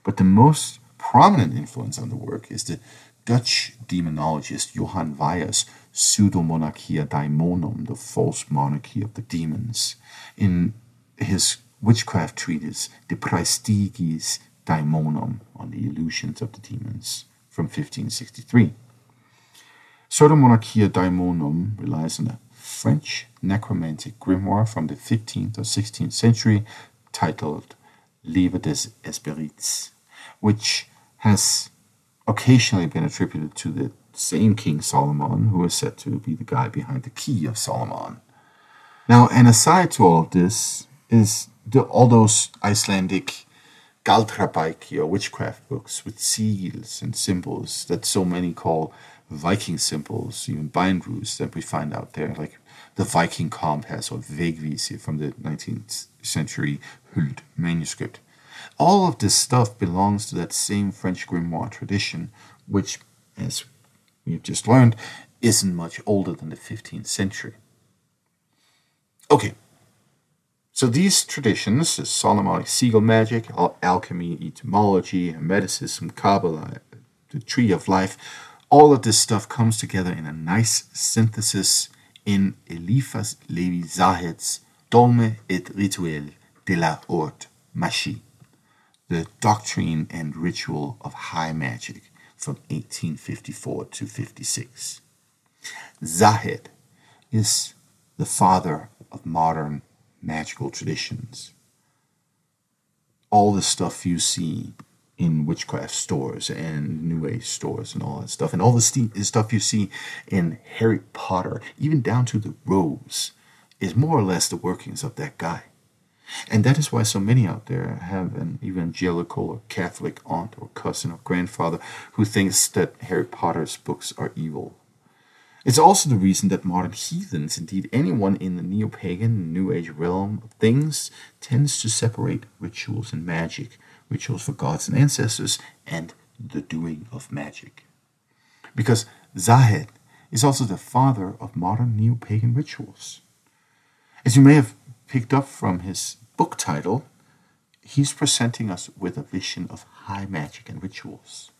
But the most prominent influence on the work is the Dutch demonologist Johann Weyer's Pseudomonarchia Daemonum, the false monarchy of the demons, in his witchcraft treatise De Praestigiis Daemonum, on the illusions of the demons, from 1563. Pseudomonarchia Daemonum relies on a French necromantic grimoire from the 15th or 16th century titled Livre des Esprits, which has occasionally been attributed to the same King Solomon, who is said to be the guy behind the Key of Solomon. Now, an aside to all of this is the, all those Icelandic Galdrabæki or witchcraft books with seals and symbols that so many call Viking symbols, even bindrus that we find out there, like the Viking compass or Vegvísir from the 19th century Huld manuscript. All of this stuff belongs to that same French grimoire tradition, which, as we've just learned, isn't much older than the 15th century. Okay, so these traditions, the Solomonic sigil magic, alchemy, etymology, Hermeticism, Kabbalah, the tree of life, all of this stuff comes together in a nice synthesis in Eliphas Levi Zahed's Dogme et Rituel de la Haute Magie, the doctrine and ritual of high magic from 1854 to 56. Zahed is the father of modern magical traditions. All the stuff you see in witchcraft stores and New Age stores and all that stuff, and all the st- stuff you see in Harry Potter, even down to the robes, is more or less the workings of that guy. And that is why so many out there have an evangelical or Catholic aunt or cousin or grandfather who thinks that Harry Potter's books are evil it's also the reason that modern heathens, indeed anyone in the neo pagan, New Age realm of things, tends to separate rituals and magic, rituals for gods and ancestors, and the doing of magic. Because Zahed is also the father of modern neo pagan rituals. As you may have picked up from his book title, he's presenting us with a vision of high magic and rituals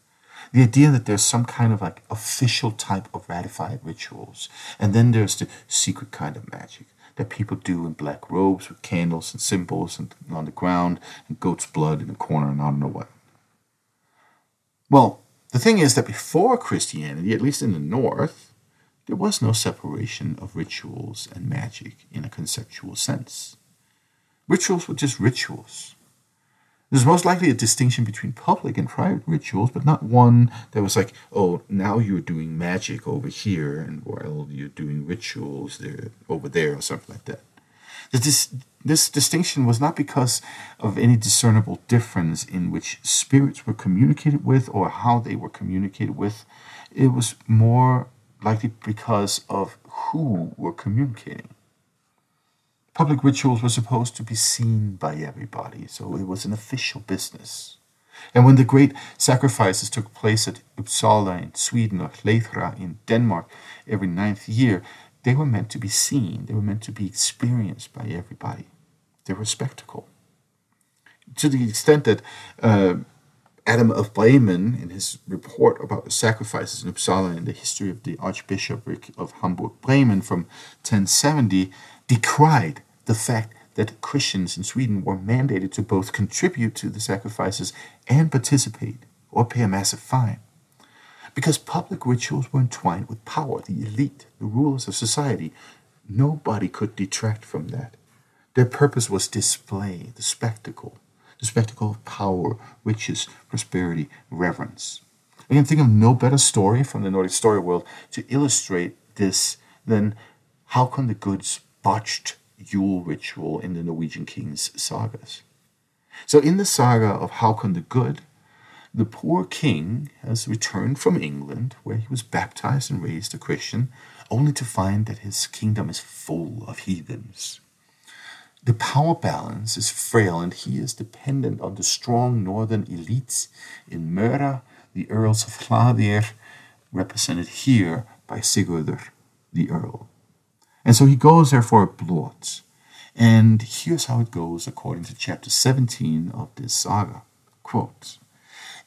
the idea that there's some kind of like official type of ratified rituals, and then there's the secret kind of magic that people do in black robes with candles and symbols and on the ground and goat's blood in the corner and I don't know what. Well, the thing is that before Christianity, at least in the North, there was no separation of rituals and magic in a conceptual sense. Rituals were just rituals. There's most likely a distinction between public and private rituals, but not one that was like, oh, now you're doing magic over here, and while you're doing rituals there over there, or something like that. This, this distinction was not because of any discernible difference in which spirits were communicated with or how they were communicated with. It was more likely because of who were communicating. Public rituals were supposed to be seen by everybody, so it was an official business. And when the great sacrifices took place at Uppsala in Sweden or Hleithra in Denmark every ninth year, they were meant to be seen, they were meant to be experienced by everybody. they were a spectacle. To the extent that uh, Adam of Bremen, in his report about the sacrifices in Uppsala and the history of the Archbishopric of Hamburg Bremen from 1070, decried the fact that Christians in Sweden were mandated to both contribute to the sacrifices and participate or pay a massive fine. Because public rituals were entwined with power, the elite, the rulers of society, nobody could detract from that. Their purpose was display, the spectacle, the spectacle of power, riches, prosperity, reverence. I can think of no better story from the Nordic story world to illustrate this than Haakon the Good's botched Yule ritual in the Norwegian king's sagas. So, in the saga of Haakon the Good, the poor king has returned from England, where he was baptized and raised a Christian, only to find that his kingdom is full of heathens. The power balance is frail, and he is dependent on the strong northern elites in Møre, the Earls of Hladir, represented here by Sigurdur the Earl. And so he goes there for a blot. And here's how it goes according to chapter 17 of this saga. Quote,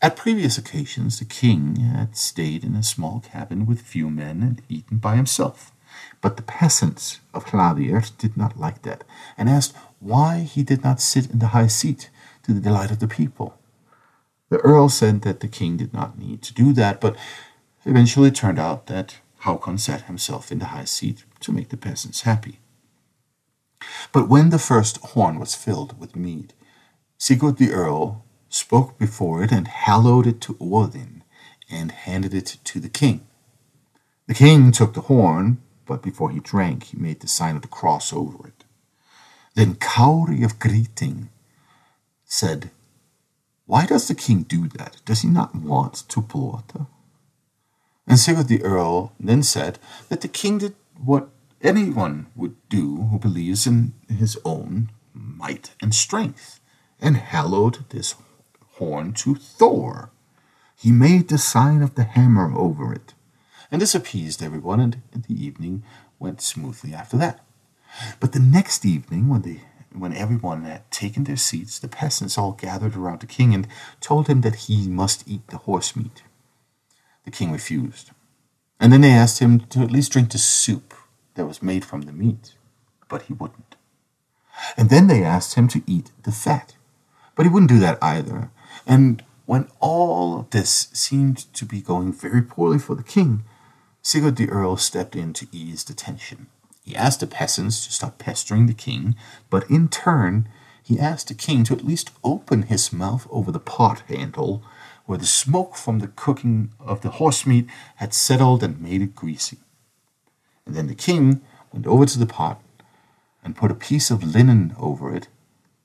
At previous occasions, the king had stayed in a small cabin with few men and eaten by himself. But the peasants of Hladir did not like that, and asked why he did not sit in the high seat to the delight of the people. The earl said that the king did not need to do that, but eventually it turned out that Haakon sat himself in the high seat to make the peasants happy. But when the first horn was filled with mead, Sigurd the Earl spoke before it and hallowed it to Odin and handed it to the king. The king took the horn, but before he drank, he made the sign of the cross over it. Then Kauri of Gryting said, Why does the king do that? Does he not want to plota? And Sigurd the Earl then said that the king did what anyone would do who believes in his own might and strength, and hallowed this horn to Thor. He made the sign of the hammer over it, and this appeased everyone, and the evening went smoothly after that. But the next evening, when the when everyone had taken their seats, the peasants all gathered around the king and told him that he must eat the horse meat. The king refused. And then they asked him to at least drink the soup that was made from the meat, but he wouldn't. And then they asked him to eat the fat, but he wouldn't do that either. And when all of this seemed to be going very poorly for the king, Sigurd the Earl stepped in to ease the tension. He asked the peasants to stop pestering the king, but in turn, he asked the king to at least open his mouth over the pot handle where the smoke from the cooking of the horse meat had settled and made it greasy. And then the king went over to the pot and put a piece of linen over it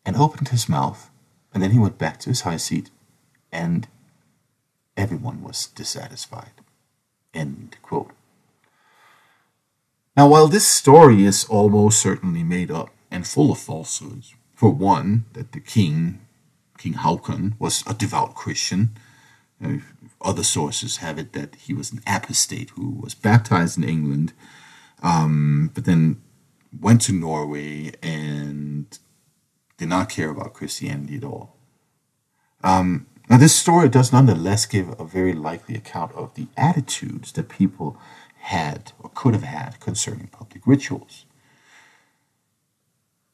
and opened his mouth, and then he went back to his high seat, and everyone was dissatisfied. End quote. Now, while this story is almost certainly made up and full of falsehoods, for one, that the king, King Haakon, was a devout Christian, uh, other sources have it that he was an apostate who was baptized in England, um, but then went to Norway and did not care about Christianity at all. Um, now, this story does nonetheless give a very likely account of the attitudes that people had or could have had concerning public rituals.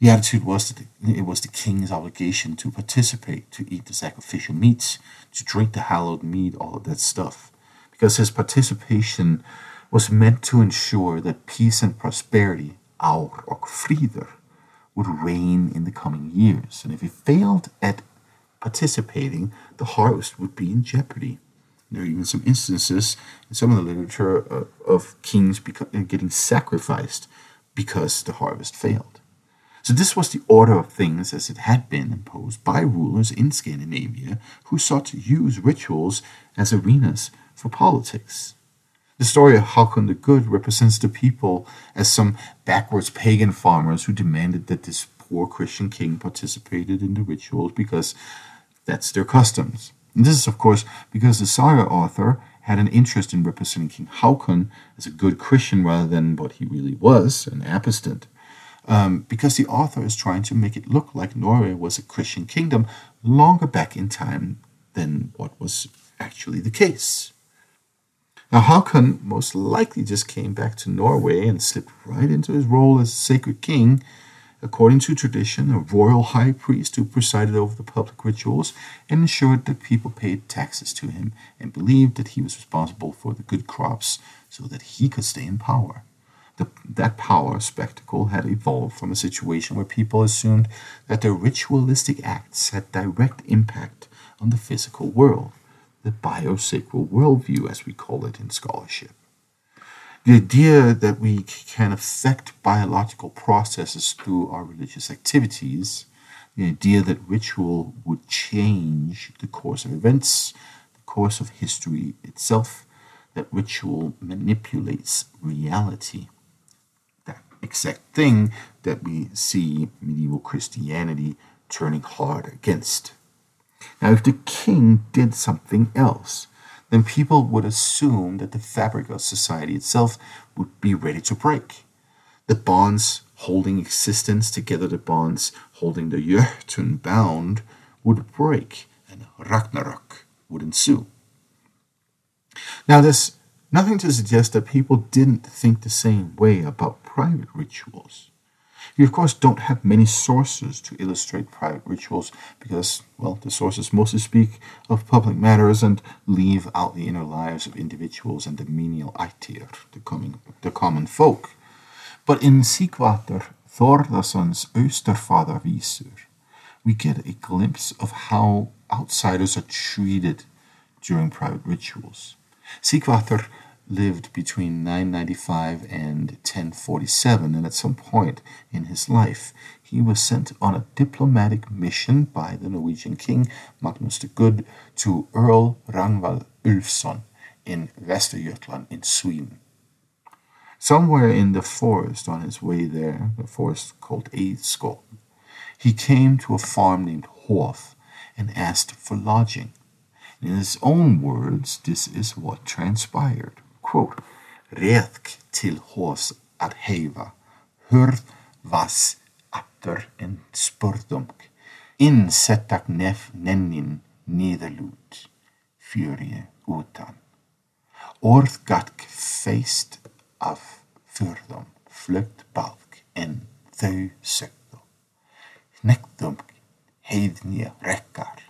The attitude was that it was the king's obligation to participate, to eat the sacrificial meats, to drink the hallowed mead, all of that stuff, because his participation was meant to ensure that peace and prosperity, aur or frieder, would reign in the coming years. And if he failed at participating, the harvest would be in jeopardy. There are even some instances in some of the literature of, of kings uh, getting sacrificed because the harvest failed. So, this was the order of things as it had been imposed by rulers in Scandinavia who sought to use rituals as arenas for politics. The story of Haakon the Good represents the people as some backwards pagan farmers who demanded that this poor Christian king participated in the rituals because that's their customs. And this is, of course, because the saga author had an interest in representing King Haakon as a good Christian rather than what he really was, an apostate. um, because the author is trying to make it look like Norway was a Christian kingdom longer back in time than what was actually the case. Now, Haakon most likely just came back to Norway and slipped right into his role as sacred king. According to tradition, a royal high priest who presided over the public rituals and ensured that people paid taxes to him and believed that he was responsible for the good crops so that he could stay in power. The, that power spectacle had evolved from a situation where people assumed that their ritualistic acts had direct impact on the physical world the biosacral worldview, as we call it in scholarship. The idea that we can affect biological processes through our religious activities, the idea that ritual would change the course of events, the course of history itself, that ritual manipulates reality. That exact thing that we see medieval Christianity turning hard against. Now, if the king did something else, then people would assume that the fabric of society itself would be ready to break. The bonds holding existence together, the bonds holding the Jötun bound, would break, and Ragnarok would ensue. Now, there's nothing to suggest that people didn't think the same way about private rituals. You, of course, don't have many sources to illustrate private rituals because, well, the sources mostly speak of public matters and leave out the inner lives of individuals and the menial ættir, the, the common folk. But in Sighvatur Þórðarsson's Austrfararvísur, we get a glimpse of how outsiders are treated during private rituals. Sighvatur lived between 995 and 1047, and at some point in his life, he was sent on a diplomatic mission by the Norwegian king Magnus the Good to Earl Ragnvald Ulfsson in Västergötland in Sweden. Somewhere in the forest on his way there, the forest called Eidskog, he came to a farm named Hof and asked for lodging. In his own words, this is what transpired quote, rätt till oss att häva. Hör vas atter en spördunk. Insätta knäff nännin nederlut. Furie utan. Orðgat feist af förðum flögt balk en þau sögðu. Hnektum heiðnja rekkar,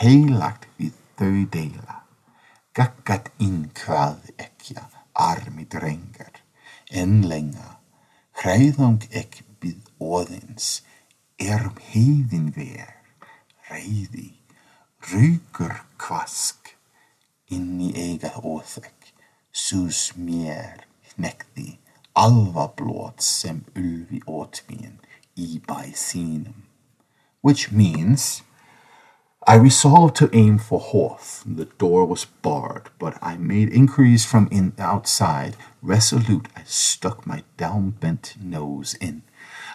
heilagt við þau deila. kakkat inkval ekja armit rengar, en lenga, hreidong ek bid odins. erum heidin ver, reiði, rygur kvask, inn í eiga óþekk, sus mér, nekti, alva blót sem ulvi åtmin i bajsinum. which means I resolved to aim for Horth. The door was barred, but I made inquiries from in outside. Resolute, I stuck my down bent nose in.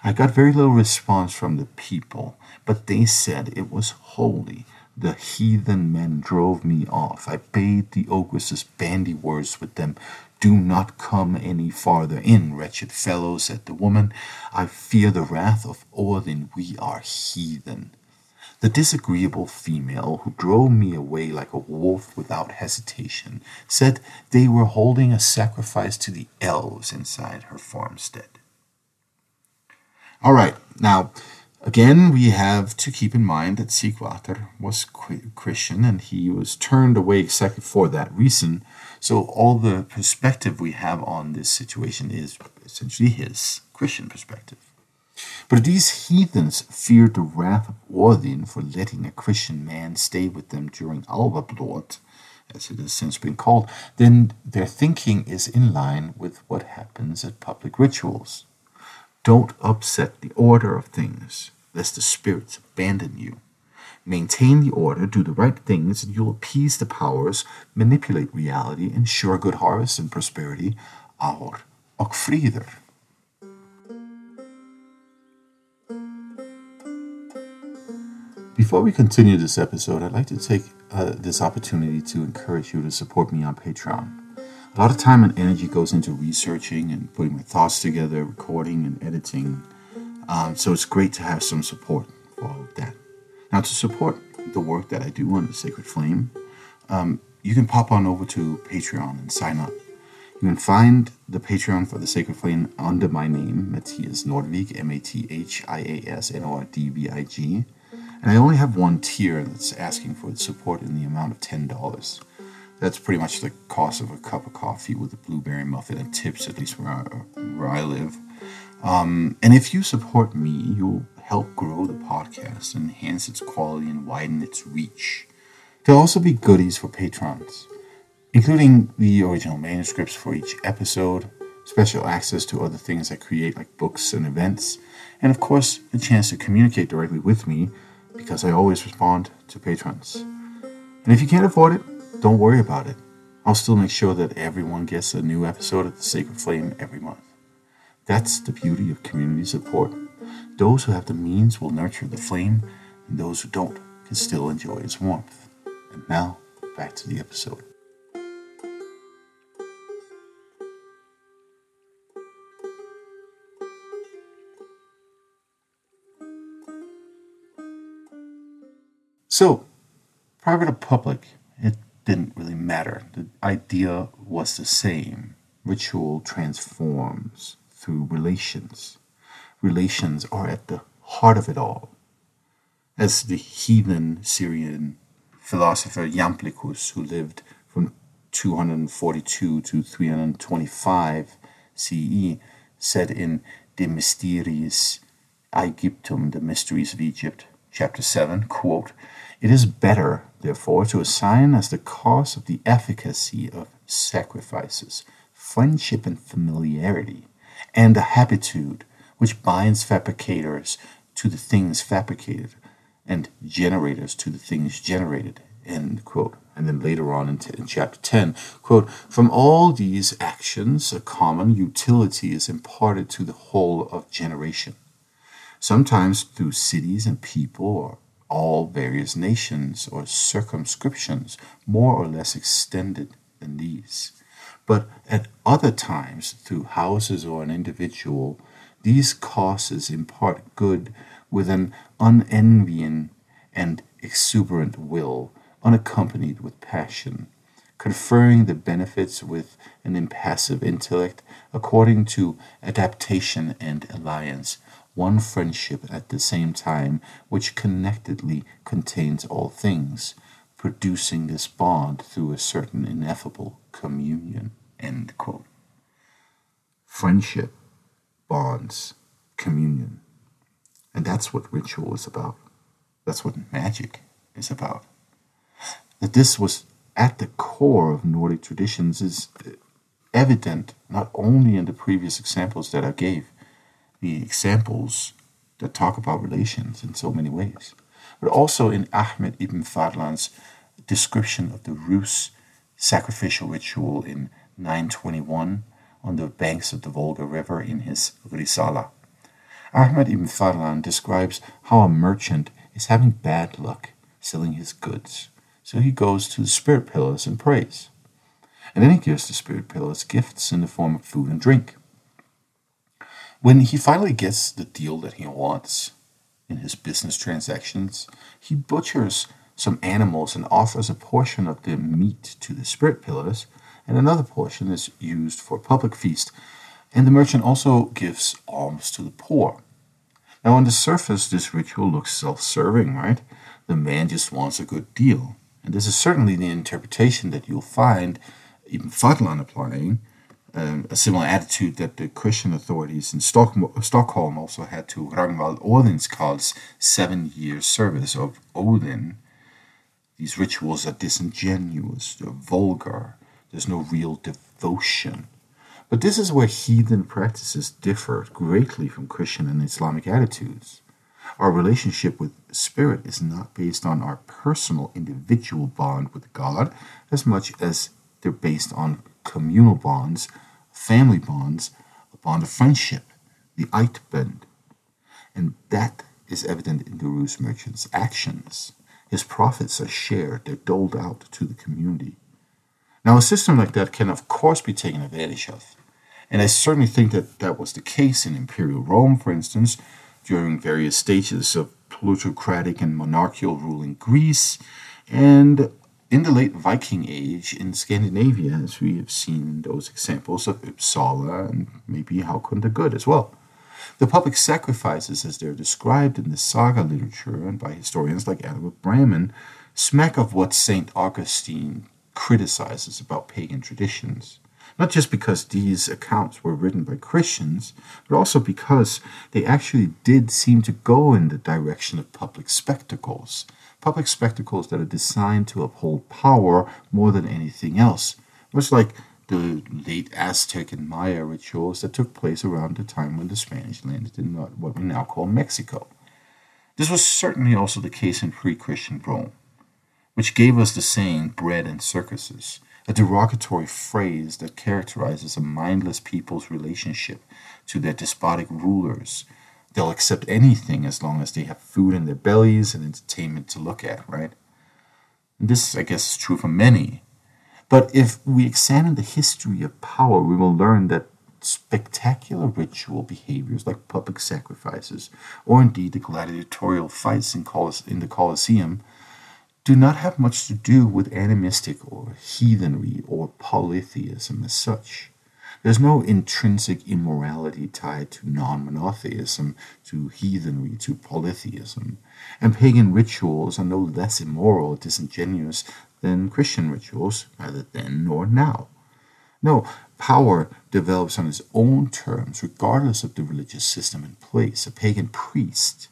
I got very little response from the people, but they said it was holy. The heathen men drove me off. I bade the ogresses bandy words with them. Do not come any farther in, wretched fellow, said the woman. I fear the wrath of Odin. We are heathen. The disagreeable female, who drove me away like a wolf without hesitation, said they were holding a sacrifice to the elves inside her farmstead. All right, now, again, we have to keep in mind that Sighvatur was Christian and he was turned away exactly for that reason. So, all the perspective we have on this situation is essentially his Christian perspective. But these heathens feared the wrath of Odin for letting a Christian man stay with them during Alvablot, as it has since been called, then their thinking is in line with what happens at public rituals. Don't upset the order of things, lest the spirits abandon you. Maintain the order, do the right things, and you'll appease the powers, manipulate reality, ensure good harvest and prosperity. Aur och frider. Before we continue this episode, I'd like to take uh, this opportunity to encourage you to support me on Patreon. A lot of time and energy goes into researching and putting my thoughts together, recording and editing Um, so it's great to have some support for all of that. Now, to support the work that I do on the Sacred Flame, um, you can pop on over to Patreon and sign up. You can find the Patreon for the Sacred Flame under my name, Matthias Nordvig, M A T H I A S N O R D V I G. And I only have one tier that's asking for support in the amount of $10. That's pretty much the cost of a cup of coffee with a blueberry muffin and tips, at least where I, where I live. Um, and if you support me, you'll help grow the podcast, enhance its quality, and widen its reach. There'll also be goodies for patrons including the original manuscripts for each episode, special access to other things I create like books and events, and of course, a chance to communicate directly with me because I always respond to patrons. And if you can't afford it, don't worry about it. I'll still make sure that everyone gets a new episode of The Sacred Flame every month. That's the beauty of community support. Those who have the means will nurture the flame, and those who don't can still enjoy its warmth. And now, back to the episode. So, private or public, it didn't really matter. The idea was the same. Ritual transforms through relations. Relations are at the heart of it all. As the heathen Syrian philosopher Iamblichus, who lived from 242 to 325 CE, said in De Mysteriis Aegyptum, The Mysteries of Egypt, chapter 7, quote, it is better, therefore, to assign as the cause of the efficacy of sacrifices friendship and familiarity, and a habitude which binds fabricators to the things fabricated, and generators to the things generated. End quote. And then later on in, t- in chapter 10, quote, From all these actions, a common utility is imparted to the whole of generation, sometimes through cities and people or all various nations or circumscriptions more or less extended than these. But at other times, through houses or an individual, these causes impart good with an unenvying and exuberant will, unaccompanied with passion, conferring the benefits with an impassive intellect according to adaptation and alliance, one friendship at the same time, which connectedly contains all things, producing this bond through a certain ineffable communion. End quote. Friendship, bonds, communion. And that's what ritual is about. That's what magic is about. That this was at the core of Nordic traditions is evident not only in the previous examples that I gave, the examples that talk about relations in so many ways, but also in Ahmed ibn Fadlan's description of the Rus sacrificial ritual in 921 on the banks of the Volga River in his Risala. Ahmed ibn Fadlan describes how a merchant is having bad luck selling his goods, so he goes to the spirit pillars and prays. And then he gives the spirit pillars gifts in the form of food and drink. When he finally gets the deal that he wants in his business transactions, he butchers some animals and offers a portion of the meat to the spirit pillars, and another portion is used for public feast. And the merchant also gives alms to the poor. Now, on the surface, this ritual looks self serving, right? The man just wants a good deal. And this is certainly the interpretation that you'll find ibn Fadlan applying um, a similar attitude that the Christian authorities in Stock- Stockholm also had to Ragnvald Odinkarl's seven year service of Odin. These rituals are disingenuous, they're vulgar, there's no real devotion. But this is where heathen practices differ greatly from Christian and Islamic attitudes. Our relationship with spirit is not based on our personal individual bond with God as much as they're based on communal bonds, family bonds, a bond of friendship, the Eidbund. And that is evident in the Rus merchant's actions. His profits are shared, they're doled out to the community. Now, a system like that can, of course, be taken advantage of. And I certainly think that that was the case in Imperial Rome, for instance, during various stages of plutocratic and monarchical rule in Greece, and in the late Viking Age in Scandinavia, as we have seen in those examples of Uppsala and maybe Haakon the Good as well. The public sacrifices, as they're described in the saga literature and by historians like Albert Bremen, smack of what St. Augustine criticizes about pagan traditions. Not just because these accounts were written by Christians, but also because they actually did seem to go in the direction of public spectacles. Public spectacles that are designed to uphold power more than anything else. Much like the late Aztec and Maya rituals that took place around the time when the Spanish landed in what we now call Mexico. This was certainly also the case in pre Christian Rome, which gave us the saying bread and circuses, a derogatory phrase that characterizes a mindless people's relationship to their despotic rulers. They'll accept anything as long as they have food in their bellies and entertainment to look at, right? And this, I guess, is true for many but if we examine the history of power, we will learn that spectacular ritual behaviors like public sacrifices, or indeed the gladiatorial fights in, Colis- in the Colosseum, do not have much to do with animistic or heathenry or polytheism as such. There's no intrinsic immorality tied to non monotheism, to heathenry, to polytheism. And pagan rituals are no less immoral or disingenuous than Christian rituals, either then nor now. No, power develops on its own terms, regardless of the religious system in place. A pagan priest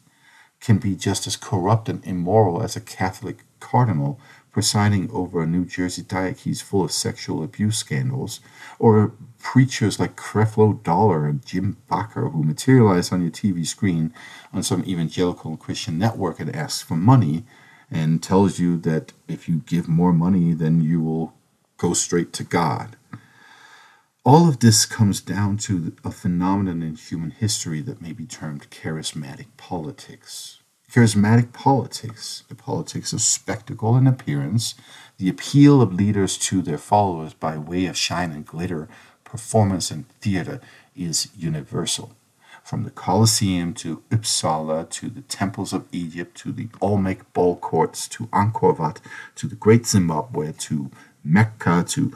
can be just as corrupt and immoral as a Catholic cardinal presiding over a New Jersey diocese full of sexual abuse scandals, or preachers like Creflo Dollar and Jim Bakker who materialize on your TV screen on some evangelical Christian network and ask for money and tells you that if you give more money, then you will go straight to God. All of this comes down to a phenomenon in human history that may be termed charismatic politics. Charismatic politics, the politics of spectacle and appearance, the appeal of leaders to their followers by way of shine and glitter, performance and theater, is universal from the Colosseum to Uppsala to the temples of Egypt to the Olmec ball courts to Angkor Wat to the Great Zimbabwe to Mecca to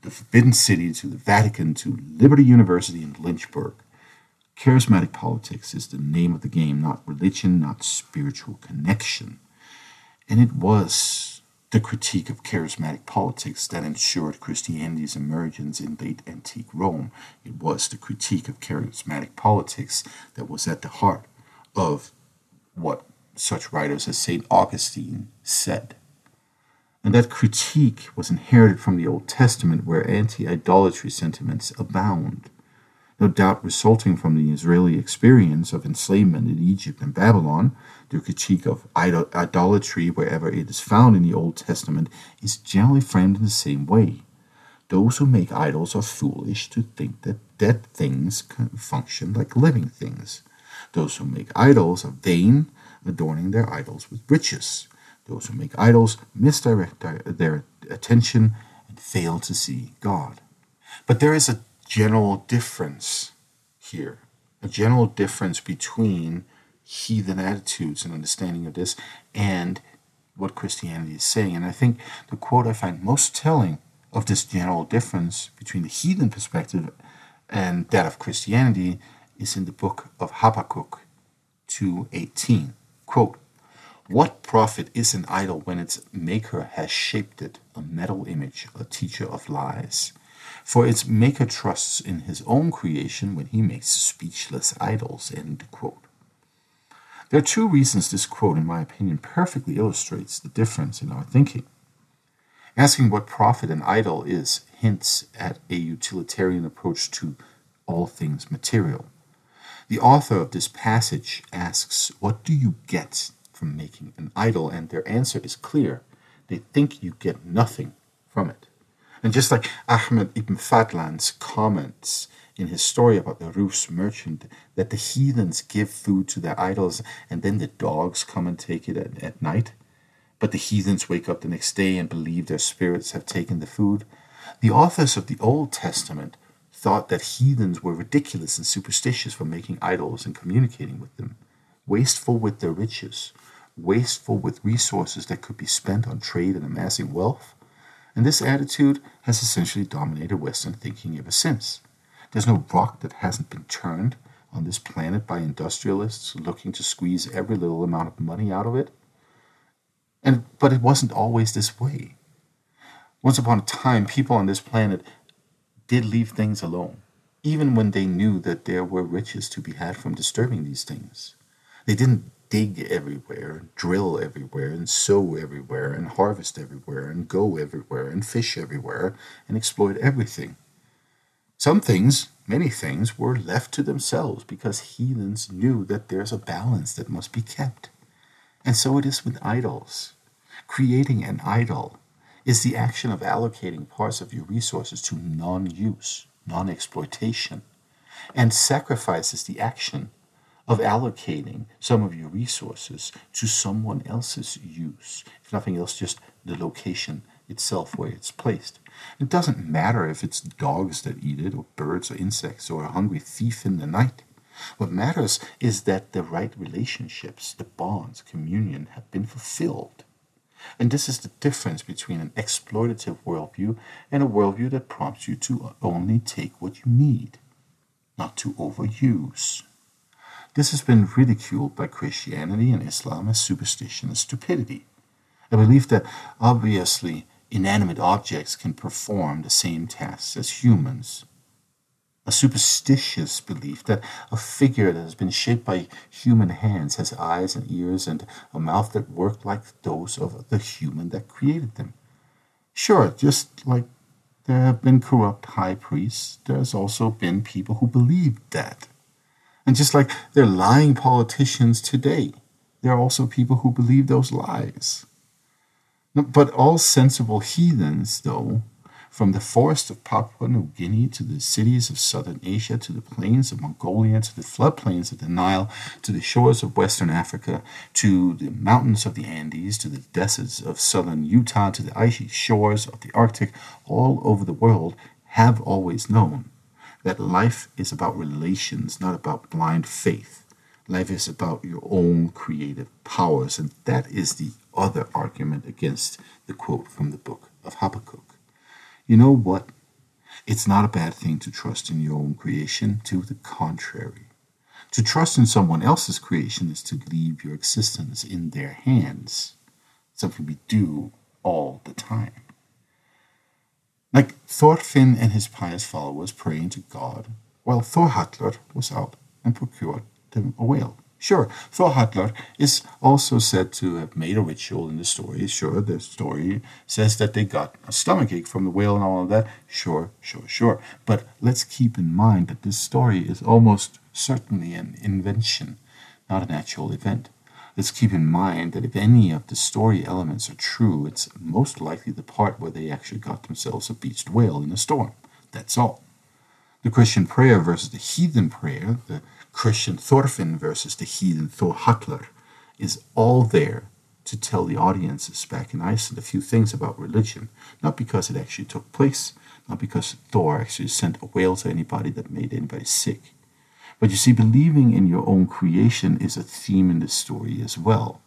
the Forbidden City to the Vatican to Liberty University in Lynchburg. Charismatic politics is the name of the game, not religion, not spiritual connection. And it was the critique of charismatic politics that ensured Christianity's emergence in late antique Rome. It was the critique of charismatic politics that was at the heart of what such writers as St. Augustine said. And that critique was inherited from the Old Testament, where anti idolatry sentiments abound no doubt resulting from the Israeli experience of enslavement in Egypt and Babylon, the critique of idol- idolatry wherever it is found in the Old Testament is generally framed in the same way. Those who make idols are foolish to think that dead things can function like living things. Those who make idols are vain, adorning their idols with riches. Those who make idols misdirect their attention and fail to see God. But there is a general difference here, a general difference between heathen attitudes and understanding of this and what Christianity is saying. And I think the quote I find most telling of this general difference between the heathen perspective and that of Christianity is in the book of Habakkuk 2.18. Quote, What profit is an idol when its maker has shaped it, a metal image, a teacher of lies? For its maker trusts in his own creation when he makes speechless idols. End quote. There are two reasons this quote, in my opinion, perfectly illustrates the difference in our thinking. Asking what profit an idol is hints at a utilitarian approach to all things material. The author of this passage asks, What do you get from making an idol? And their answer is clear. They think you get nothing from it. And just like Ahmed ibn Fadlan's comments in his story about the Rus merchant, that the heathens give food to their idols and then the dogs come and take it at, at night, but the heathens wake up the next day and believe their spirits have taken the food. The authors of the Old Testament thought that heathens were ridiculous and superstitious for making idols and communicating with them. wasteful with their riches, wasteful with resources that could be spent on trade and amassing wealth. And this attitude has essentially dominated Western thinking ever since. There's no rock that hasn't been turned on this planet by industrialists looking to squeeze every little amount of money out of it. And but it wasn't always this way. Once upon a time, people on this planet did leave things alone, even when they knew that there were riches to be had from disturbing these things. They didn't dig everywhere, drill everywhere, and sow everywhere, and harvest everywhere, and go everywhere, and fish everywhere, and exploit everything. Some things, many things, were left to themselves because heathens knew that there's a balance that must be kept. And so it is with idols. Creating an idol is the action of allocating parts of your resources to non use, non exploitation, and sacrifice is the action of allocating some of your resources to someone else's use. If nothing else, just the location itself where it's placed. It doesn't matter if it's dogs that eat it, or birds, or insects, or a hungry thief in the night. What matters is that the right relationships, the bonds, communion have been fulfilled. And this is the difference between an exploitative worldview and a worldview that prompts you to only take what you need, not to overuse. This has been ridiculed by Christianity and Islam as superstition and stupidity. A belief that obviously inanimate objects can perform the same tasks as humans. A superstitious belief that a figure that has been shaped by human hands has eyes and ears and a mouth that work like those of the human that created them. Sure, just like there have been corrupt high priests, there's also been people who believed that. And just like there are lying politicians today, there are also people who believe those lies. But all sensible heathens, though, from the forests of Papua New Guinea to the cities of southern Asia to the plains of Mongolia to the floodplains of the Nile to the shores of western Africa to the mountains of the Andes to the deserts of southern Utah to the icy shores of the Arctic, all over the world, have always known that life is about relations, not about blind faith. Life is about your own creative powers, and that is the other argument against the quote from the book of Habakkuk. You know what? It's not a bad thing to trust in your own creation, to the contrary. To trust in someone else's creation is to leave your existence in their hands, something we do all the time. Like Thorfinn and his pious followers praying to God, while Thorhallr was out and procured them a whale. Sure, Thorhallr is also said to have made a ritual in the story. Sure, the story says that they got a stomachache from the whale and all of that. Sure, sure, sure. But let's keep in mind that this story is almost certainly an invention, not an actual event. Let's keep in mind that if any of the story elements are true, it's most likely the part where they actually got themselves a beached whale in a storm. That's all. The Christian prayer versus the heathen prayer, the Christian Thorfinn versus the heathen Thorhallr, is all there to tell the audiences back in Iceland a few things about religion, not because it actually took place, not because Thor actually sent a whale to anybody that made anybody sick, but you see, believing in your own creation is a theme in this story as well.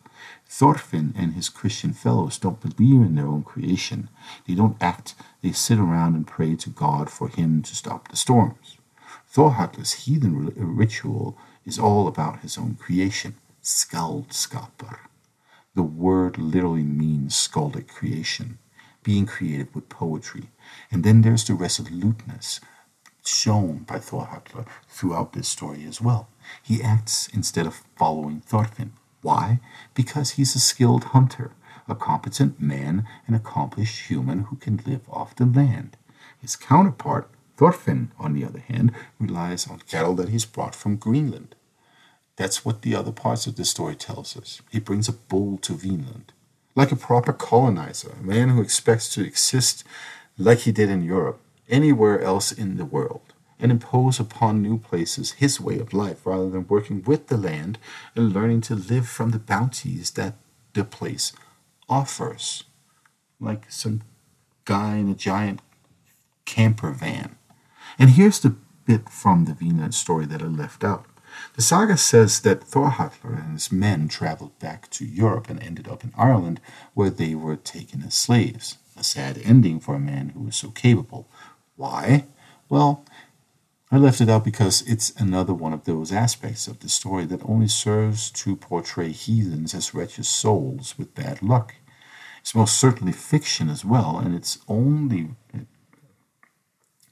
Thorfinn and his Christian fellows don't believe in their own creation. They don't act, they sit around and pray to God for him to stop the storms. Thorhallr's heathen ritual is all about his own creation, skaldskapar. The word literally means skaldic creation, being created with poetry. And then there's the resoluteness, shown by Thorhallr throughout this story as well. He acts instead of following Thorfinn. Why? Because he's a skilled hunter, a competent man, an accomplished human who can live off the land. His counterpart, Thorfinn, on the other hand, relies on cattle that he's brought from Greenland. That's what the other parts of the story tells us. He brings a bull to Vinland. Like a proper colonizer, a man who expects to exist like he did in Europe, anywhere else in the world and impose upon new places his way of life rather than working with the land and learning to live from the bounties that the place offers. Like some guy in a giant camper van. And here's the bit from the Vinland story that I left out. The saga says that Thorhallr and his men traveled back to Europe and ended up in Ireland, where they were taken as slaves. A sad ending for a man who was so capable. Why? Well, I left it out because it's another one of those aspects of the story that only serves to portray heathens as wretched souls with bad luck. It's most certainly fiction as well, and it's only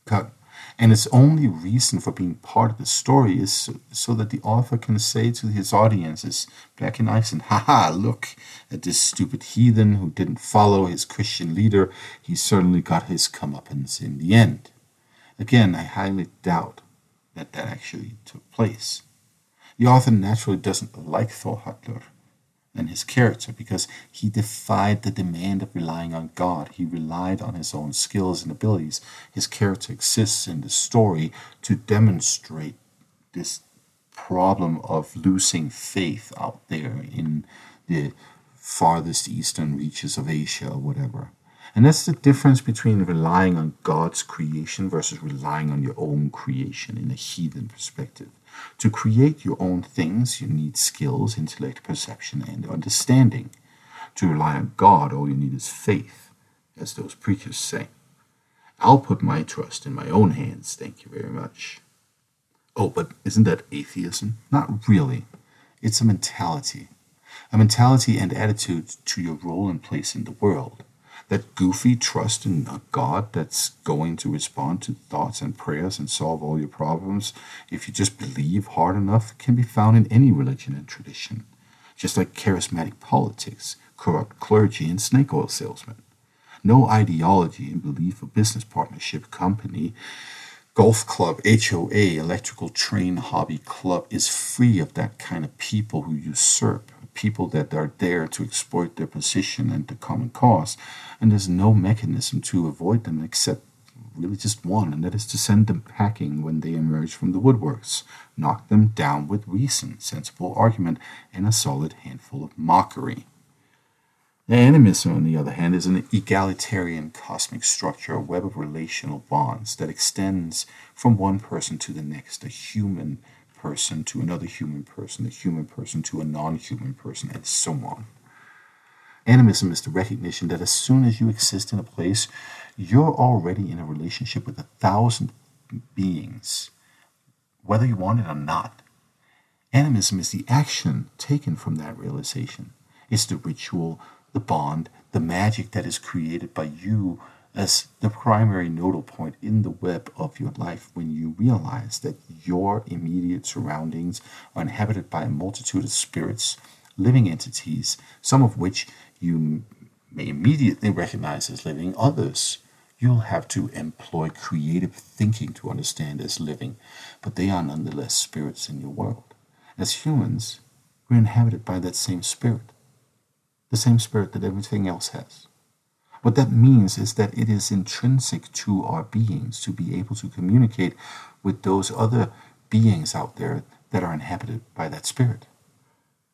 cut and its only reason for being part of the story is so, so, that the author can say to his audiences, black and Iceland, haha, look at this stupid heathen who didn't follow his Christian leader. He certainly got his comeuppance in the end. Again, I highly doubt that that actually took place. The author naturally doesn't like Thorhallr and his character because he defied the demand of relying on God. He relied on his own skills and abilities. His character exists in the story to demonstrate this problem of losing faith out there in the farthest eastern reaches of Asia or whatever. And that's the difference between relying on God's creation versus relying on your own creation in a heathen perspective. To create your own things, you need skills, intellect, perception, and understanding. To rely on God, all you need is faith, as those preachers say. I'll put my trust in my own hands, thank you very much. Oh, but isn't that atheism? Not really. It's a mentality. A mentality and attitude to your role and place in the world that goofy trust in a God that's going to respond to thoughts and prayers and solve all your problems if you just believe hard enough can be found in any religion and tradition, just like charismatic politics, corrupt clergy, and snake oil salesmen. No ideology and belief of business partnership, company, golf club, HOA, electrical train hobby club is free of that kind of people who usurp people that are there to exploit their position and the common cause. And there's no mechanism to avoid them except really just one, and that is to send them packing when they emerge from the woodworks. Knock them down with reason, sensible argument, and a solid handful of mockery. Animism, on the other hand, is an egalitarian cosmic structure, a web of relational bonds that extends from one person to the next, a human person to another human person, a human person to a non human person, and so on. Animism is the recognition that as soon as you exist in a place, you're already in a relationship with a thousand beings, whether you want it or not. Animism is the action taken from that realization. It's the ritual, the bond, the magic that is created by you as the primary nodal point in the web of your life when you realize that your immediate surroundings are inhabited by a multitude of spirits, living entities, some of which you may immediately recognize as living, others you'll have to employ creative thinking to understand as living, but they are nonetheless spirits in your world. As humans, we're inhabited by that same spirit, the same spirit that everything else has. What that means is that it is intrinsic to our beings to be able to communicate with those other beings out there that are inhabited by that spirit.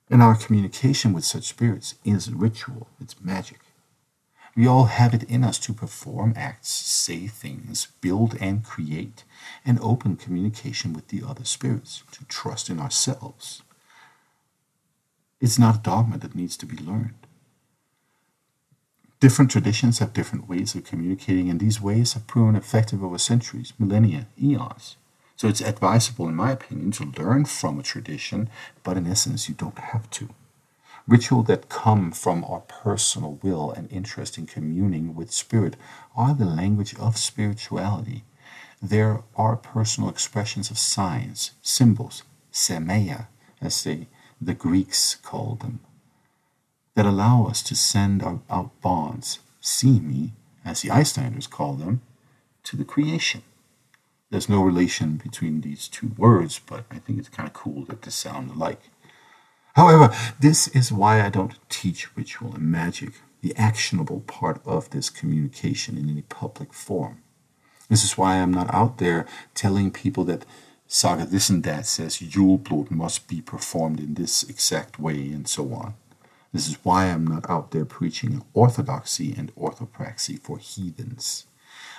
And our communication with such spirits is ritual, it's magic. We all have it in us to perform acts, say things, build and create, and open communication with the other spirits, to trust in ourselves. It's not a dogma that needs to be learned. Different traditions have different ways of communicating, and these ways have proven effective over centuries, millennia, eons. So it's advisable, in my opinion, to learn from a tradition, but in essence, you don't have to. Ritual that come from our personal will and interest in communing with spirit are the language of spirituality. There are personal expressions of signs, symbols, semeia, as they, the Greeks called them, that allow us to send out bonds, see me, as the Icelanders call them, to the creation. There's no relation between these two words, but I think it's kind of cool that they sound alike. However, this is why I don't teach ritual and magic, the actionable part of this communication in any public form. This is why I'm not out there telling people that saga this and that says Yule blood must be performed in this exact way and so on. This is why I'm not out there preaching orthodoxy and orthopraxy for heathens.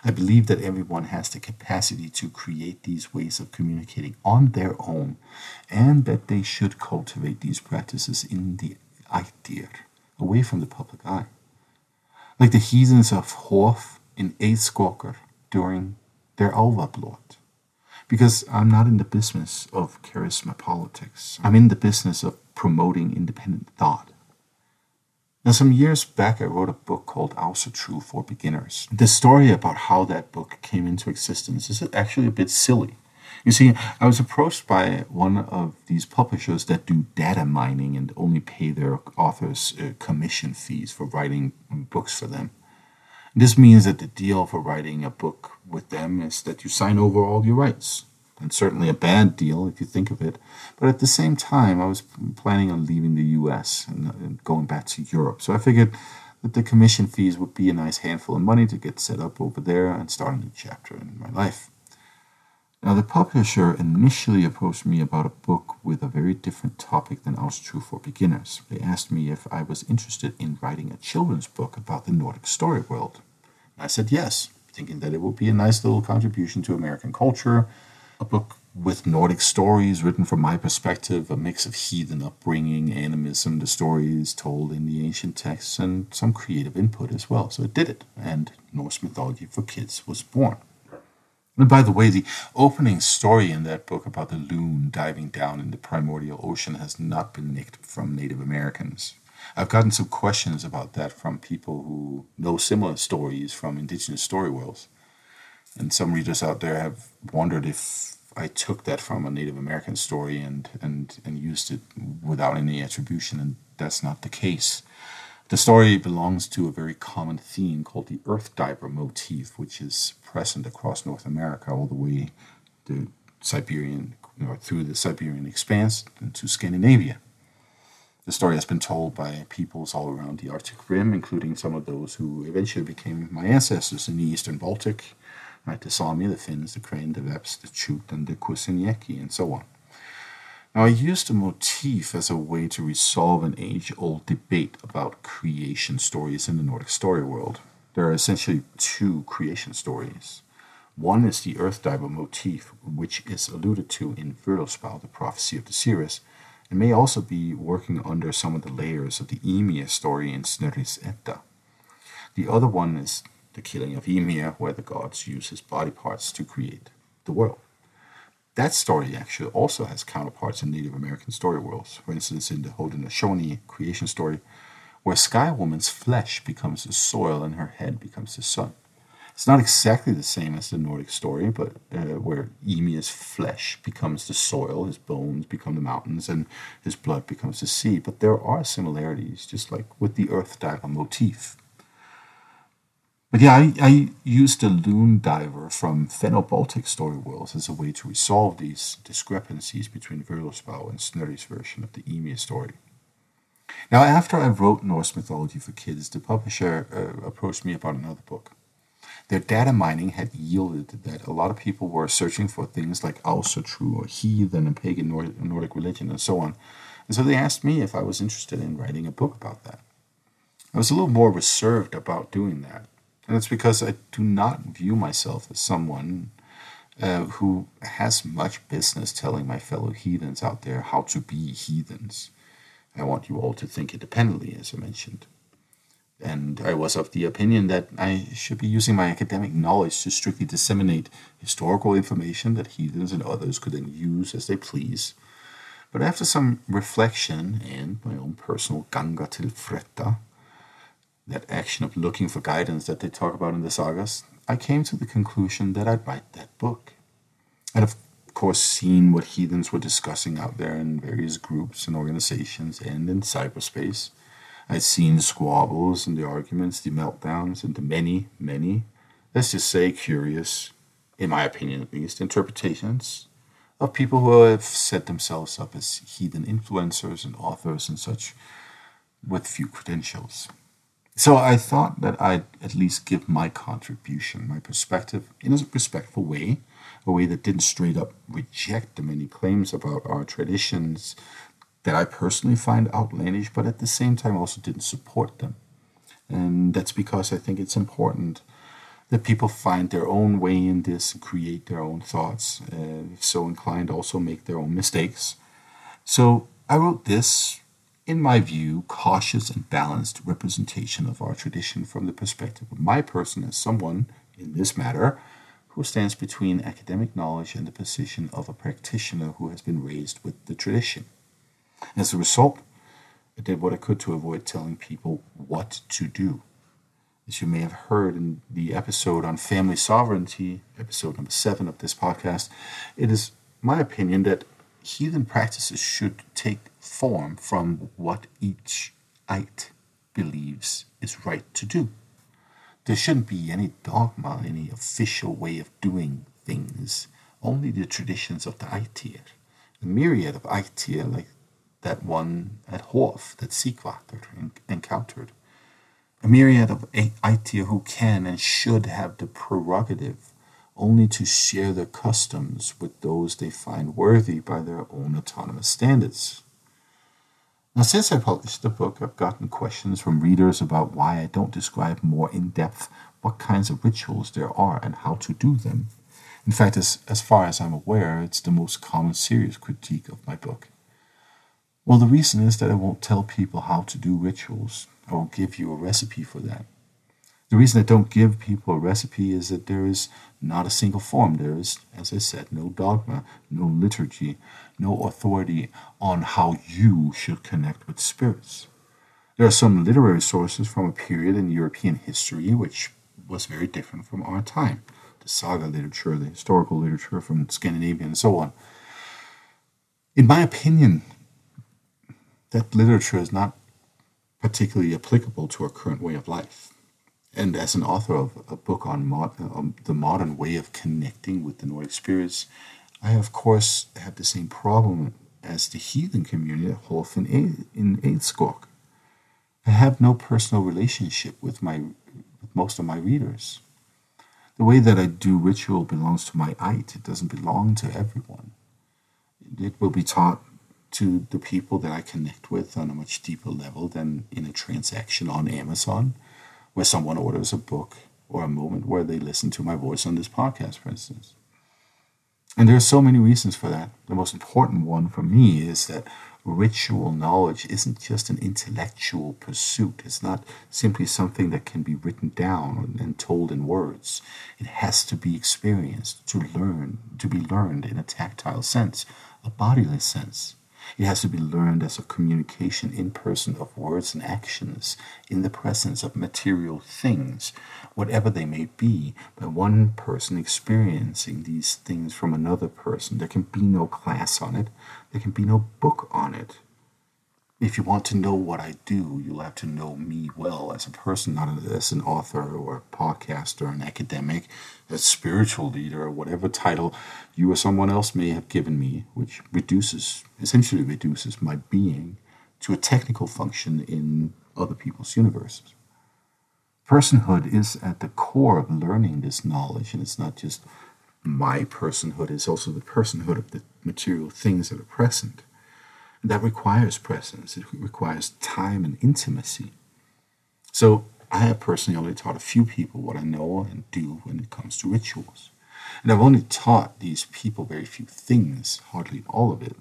I believe that everyone has the capacity to create these ways of communicating on their own, and that they should cultivate these practices in the idea, away from the public eye. Like the heathens of Hof in Eidskogr during their Alvablot. Because I'm not in the business of charisma politics. I'm in the business of promoting independent thought. Now, some years back, I wrote a book called Asatru for Beginners. The story about how that book came into existence is actually a bit silly. You see, I was approached by one of these publishers that do data mining and only pay their authors uh, commission fees for writing books for them. This means that the deal for writing a book with them is that you sign over all your rights and certainly a bad deal if you think of it. But at the same time, I was planning on leaving the US and going back to Europe. So I figured that the commission fees would be a nice handful of money to get set up over there and start a new chapter in my life. Now, the publisher initially approached me about a book with a very different topic than True for Beginners. They asked me if I was interested in writing a children's book about the Nordic story world. I said yes, thinking that it would be a nice little contribution to American culture a book with Nordic stories written from my perspective, a mix of heathen upbringing, animism, the stories told in the ancient texts, and some creative input as well. So it did it, and Norse mythology for kids was born. And by the way, the opening story in that book about the loon diving down in the primordial ocean has not been nicked from Native Americans. I've gotten some questions about that from people who know similar stories from indigenous story worlds. And some readers out there have wondered if I took that from a Native American story and, and, and used it without any attribution, and that's not the case. The story belongs to a very common theme called the Earth Diver motif, which is present across North America all the way to Siberian or through the Siberian expanse into Scandinavia. The story has been told by peoples all around the Arctic Rim, including some of those who eventually became my ancestors in the Eastern Baltic right? The Sami, the Finns, the Crane, the Veps, the Chute, and the Kusinjeki, and so on. Now, I used the motif as a way to resolve an age old debate about creation stories in the Nordic story world. There are essentially two creation stories. One is the Earth Diver motif, which is alluded to in Völuspá, the prophecy of the seeress, and may also be working under some of the layers of the Ymir story in Snorri's Edda. The other one is the killing of Ymir, where the gods use his body parts to create the world. That story actually also has counterparts in Native American story worlds. For instance, in the Haudenosaunee creation story, where Sky Woman's flesh becomes the soil and her head becomes the sun. It's not exactly the same as the Nordic story, but uh, where Ymir's flesh becomes the soil, his bones become the mountains, and his blood becomes the sea. But there are similarities, just like with the Earth Diver motif. But yeah, I, I used the Loon Diver from Fenno Baltic Story Worlds as a way to resolve these discrepancies between Völuspá and Snorri's version of the Ymir story. Now, after I wrote Norse Mythology for Kids, the publisher uh, approached me about another book. Their data mining had yielded that a lot of people were searching for things like Asatru or heathen and pagan Nordic religion and so on. And so they asked me if I was interested in writing a book about that. I was a little more reserved about doing that and it's because I do not view myself as someone uh, who has much business telling my fellow heathens out there how to be heathens. I want you all to think independently, as I mentioned. And I was of the opinion that I should be using my academic knowledge to strictly disseminate historical information that heathens and others could then use as they please. But after some reflection and my own personal ganga til fretta, that action of looking for guidance that they talk about in the sagas, I came to the conclusion that I'd write that book. I'd of course seen what heathens were discussing out there in various groups and organizations and in cyberspace. I'd seen squabbles and the arguments, the meltdowns, and the many, many, let's just say curious, in my opinion at least, interpretations of people who have set themselves up as heathen influencers and authors and such with few credentials. So I thought that I'd at least give my contribution, my perspective, in a respectful way, a way that didn't straight up reject the many claims about our traditions that I personally find outlandish, but at the same time also didn't support them. And that's because I think it's important That people find their own way in this create their own thoughts, uh, if so inclined, also make their own mistakes. So I wrote this, in my view, cautious and balanced representation of our tradition from the perspective of my person as someone, in this matter, who stands between academic knowledge and the position of a practitioner who has been raised with the tradition. As a result, I did what I could to avoid telling people what to do as you may have heard in the episode on family sovereignty, episode number seven of this podcast, it is my opinion that heathen practices should take form from what each ætt believes is right to do. There shouldn't be any dogma, any official way of doing things, only the traditions of the ættir. A myriad of ættir, like that one at Hof that Sighvatur encountered a myriad of ættir who can and should have the prerogative only to share their customs with those they find worthy by their own autonomous standards. Now, since I published the book, I've gotten questions from readers about why I don't describe more in depth what kinds of rituals there are and how to do them. In fact, as, as far as I'm aware, it's the most common serious critique of my book. Well, the reason is that I won't tell people how to do rituals. I won't give you a recipe for that. The reason I don't give people a recipe is that there is not a single form. There is, as I said, no dogma, no liturgy, no authority on how you should connect with spirits. There are some literary sources from a period in European history which was very different from our time the saga literature, the historical literature from Scandinavia, and so on. In my opinion, that literature is not particularly applicable to our current way of life. And as an author of a book on mod, um, the modern way of connecting with the Nordic spirits, I of course have the same problem as the heathen community at Hof in, in Eidskog. I have no personal relationship with my with most of my readers. The way that I do ritual belongs to my ætt. It doesn't belong to everyone. It will be taught to the people that I connect with on a much deeper level than in a transaction on Amazon, where someone orders a book or a moment where they listen to my voice on this podcast, for instance. And there are so many reasons for that. The most important one for me is that ritual knowledge isn't just an intellectual pursuit. It's not simply something that can be written down and told in words. It has to be experienced to learn, to be learned in a tactile sense, a bodily sense. It has to be learned as a communication in person of words and actions in the presence of material things, whatever they may be, by one person experiencing these things from another person. There can be no class on it, there can be no book on it. If you want to know what I do, you'll have to know me well as a person, not as an author or a podcaster, an academic, a spiritual leader, or whatever title you or someone else may have given me, which reduces, essentially reduces my being to a technical function in other people's universes. Personhood is at the core of learning this knowledge, and it's not just my personhood, it's also the personhood of the material things that are present. That requires presence, it requires time and intimacy. So, I have personally only taught a few people what I know and do when it comes to rituals. And I've only taught these people very few things, hardly all of it.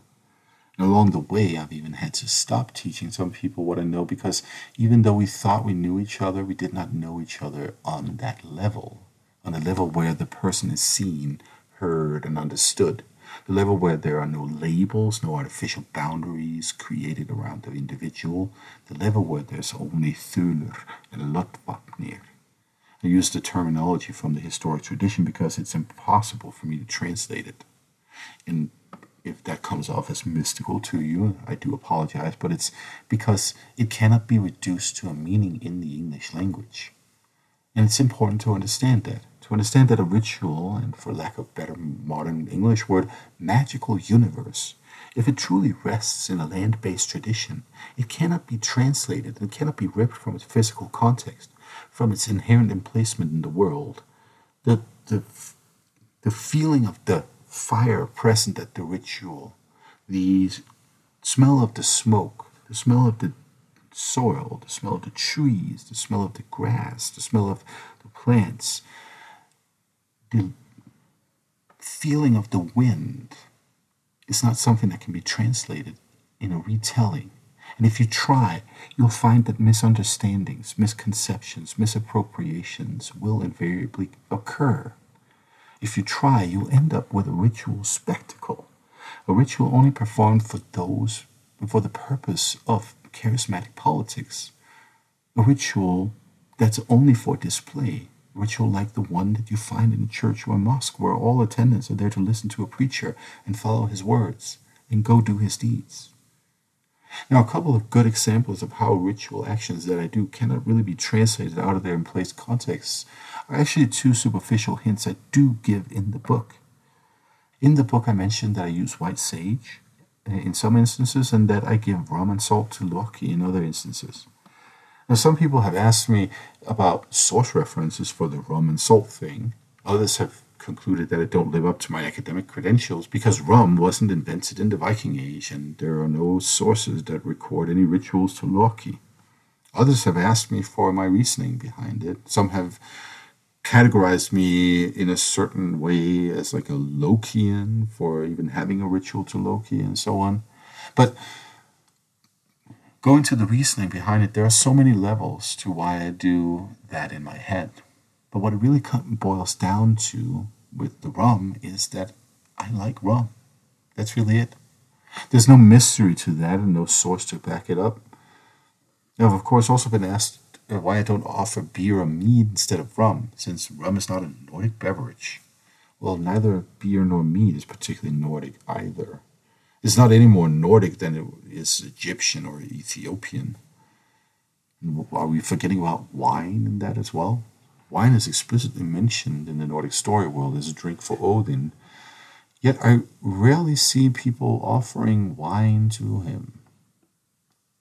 And along the way, I've even had to stop teaching some people what I know because even though we thought we knew each other, we did not know each other on that level, on a level where the person is seen, heard, and understood the level where there are no labels, no artificial boundaries created around the individual, the level where there's only Thulur and Lotvatnir. I use the terminology from the historic tradition because it's impossible for me to translate it. And if that comes off as mystical to you, I do apologize, but it's because it cannot be reduced to a meaning in the English language. And it's important to understand that understand that a ritual, and for lack of better modern English word, magical universe, if it truly rests in a land based tradition, it cannot be translated and cannot be ripped from its physical context, from its inherent emplacement in the world. The, the, the feeling of the fire present at the ritual, the smell of the smoke, the smell of the soil, the smell of the trees, the smell of the grass, the smell of the plants, the feeling of the wind is not something that can be translated in a retelling. And if you try, you'll find that misunderstandings, misconceptions, misappropriations will invariably occur. If you try, you'll end up with a ritual spectacle, a ritual only performed for those, for the purpose of charismatic politics, a ritual that's only for display, ritual like the one that you find in a church or a mosque where all attendants are there to listen to a preacher and follow his words and go do his deeds. Now, a couple of good examples of how ritual actions that I do cannot really be translated out of their in place contexts are actually two superficial hints I do give in the book. In the book, I mentioned that I use white sage uh, in some instances and that I give rum and salt to Loki in other instances. Now, some people have asked me about source references for the rum and salt thing. Others have concluded that it don't live up to my academic credentials because rum wasn't invented in the Viking Age and there are no sources that record any rituals to Loki. Others have asked me for my reasoning behind it. Some have categorized me in a certain way as like a Lokian for even having a ritual to Loki and so on. But going to the reasoning behind it, there are so many levels to why I do that in my head. But what it really boils down to with the rum is that I like rum. That's really it. There's no mystery to that and no source to back it up. I've, of course, also been asked why I don't offer beer or mead instead of rum, since rum is not a Nordic beverage. Well, neither beer nor mead is particularly Nordic either. It's not any more Nordic than it is Egyptian or Ethiopian. Are we forgetting about wine in that as well? Wine is explicitly mentioned in the Nordic story world as a drink for Odin, yet I rarely see people offering wine to him.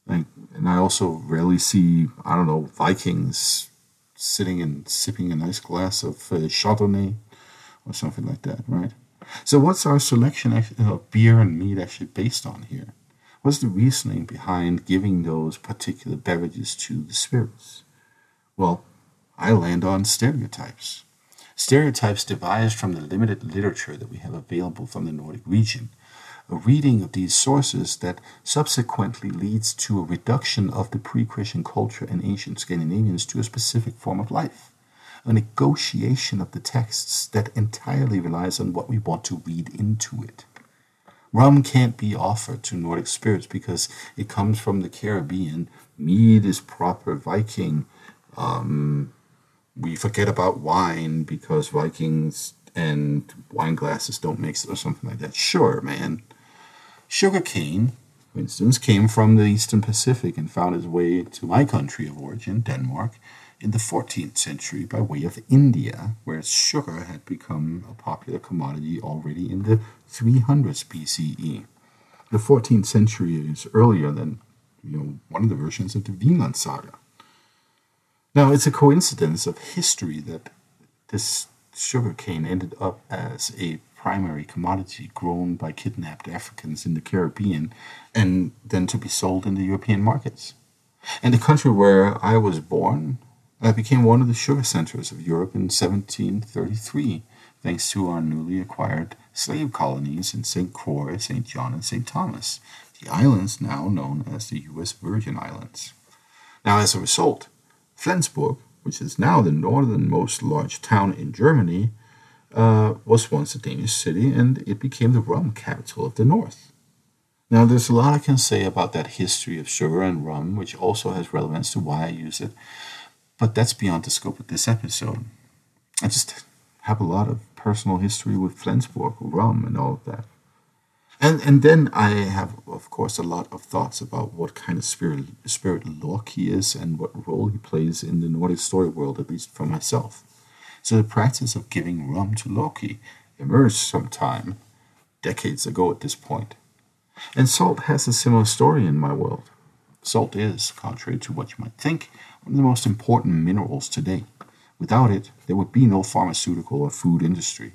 And, and I also rarely see, I don't know, Vikings sitting and sipping a nice glass of uh, Chardonnay or something like that, right? So, what's our selection of beer and meat actually based on here? What's the reasoning behind giving those particular beverages to the spirits? Well, I land on stereotypes. Stereotypes devised from the limited literature that we have available from the Nordic region. A reading of these sources that subsequently leads to a reduction of the pre Christian culture and ancient Scandinavians to a specific form of life. A negotiation of the texts that entirely relies on what we want to read into it. Rum can't be offered to Nordic spirits because it comes from the Caribbean. Mead is proper Viking. Um, we forget about wine because Vikings and wine glasses don't mix or something like that. Sure, man. Sugarcane, for instance, came from the Eastern Pacific and found its way to my country of origin, Denmark, in the 14th century by way of India, where sugar had become a popular commodity already in the 300s BCE. The 14th century is earlier than you know one of the versions of the Vinland Saga. Now, it's a coincidence of history that this sugarcane ended up as a primary commodity grown by kidnapped Africans in the Caribbean and then to be sold in the European markets. And the country where I was born uh, became one of the sugar centers of Europe in 1733, thanks to our newly acquired slave colonies in St. Croix, St. John, and St. Thomas, the islands now known as the U.S. Virgin Islands. Now, as a result, Flensburg, which is now the northernmost large town in Germany, uh, was once a Danish city and it became the rum capital of the north. Now, there's a lot I can say about that history of sugar and rum, which also has relevance to why I use it, but that's beyond the scope of this episode. I just have a lot of personal history with Flensburg, rum, and all of that. And and then I have, of course, a lot of thoughts about what kind of spirit spirit Loki is and what role he plays in the Nordic story world, at least for myself. So the practice of giving rum to Loki emerged sometime decades ago at this point. And salt has a similar story in my world. Salt is, contrary to what you might think, one of the most important minerals today. Without it, there would be no pharmaceutical or food industry.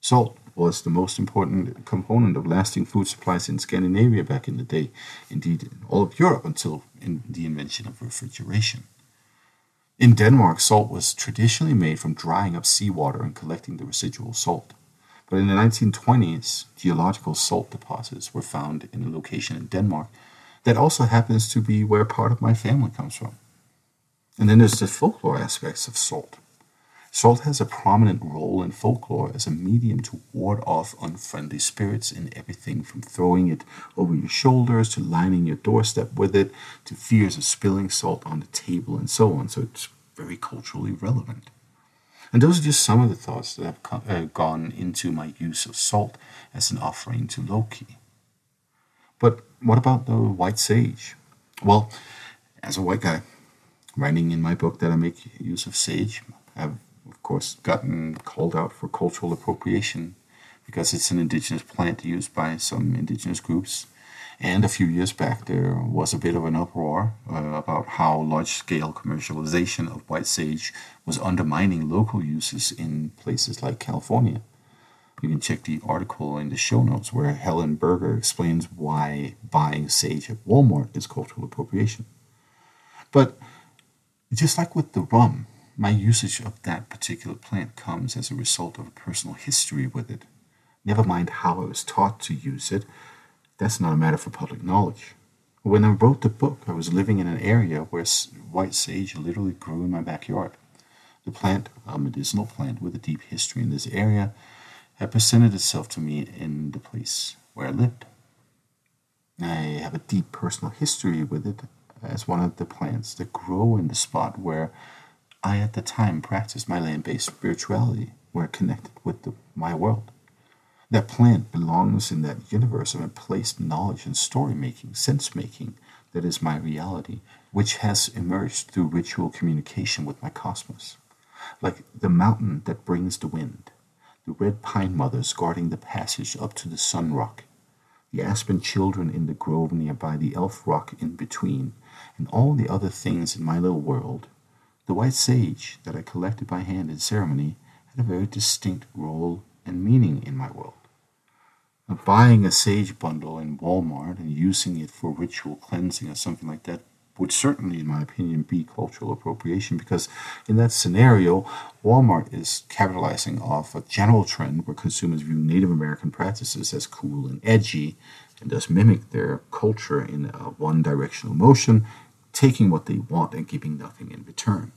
Salt was the most important component of lasting food supplies in Scandinavia back in the day, indeed in all of Europe until in the invention of refrigeration. In Denmark, salt was traditionally made from drying up seawater and collecting the residual salt. But in the 1920s, geological salt deposits were found in a location in Denmark that also happens to be where part of my family comes from. And then there's the folklore aspects of salt. Salt has a prominent role in folklore as a medium to ward off unfriendly spirits in everything from throwing it over your shoulders to lining your doorstep with it to fears of spilling salt on the table and so on. So it's very culturally relevant. And those are just some of the thoughts that have uh, gone into my use of salt as an offering to Loki. But what about the white sage? Well, as a white guy, writing in my book that I make use of sage, I've of course gotten called out for cultural appropriation because it's an indigenous plant used by some indigenous groups. And a few years back, there was a bit of an uproar uh, about how large scale commercialization of white sage was undermining local uses in places like California. You can check the article in the show notes where Helen Berger explains why buying sage at Walmart is cultural appropriation. But just like with the rum, my usage of that particular plant comes as a result of a personal history with it. Never mind how I was taught to use it, that's not a matter for public knowledge. When I wrote the book, I was living in an area where white sage literally grew in my backyard. The plant, a medicinal plant with a deep history in this area, had presented itself to me in the place where I lived. I have a deep personal history with it as one of the plants that grow in the spot where I at the time practiced my land based spirituality, where connected with the, my world. That plant belongs in that universe of emplaced knowledge and story making, sense making that is my reality, which has emerged through ritual communication with my cosmos. Like the mountain that brings the wind, the red pine mothers guarding the passage up to the sun rock, the aspen children in the grove nearby, the elf rock in between, and all the other things in my little world. The white sage that I collected by hand in ceremony had a very distinct role and meaning in my world. Now, buying a sage bundle in Walmart and using it for ritual cleansing or something like that would certainly, in my opinion, be cultural appropriation because in that scenario, Walmart is capitalizing off a general trend where consumers view Native American practices as cool and edgy and thus mimic their culture in a one directional motion, taking what they want and giving nothing in return.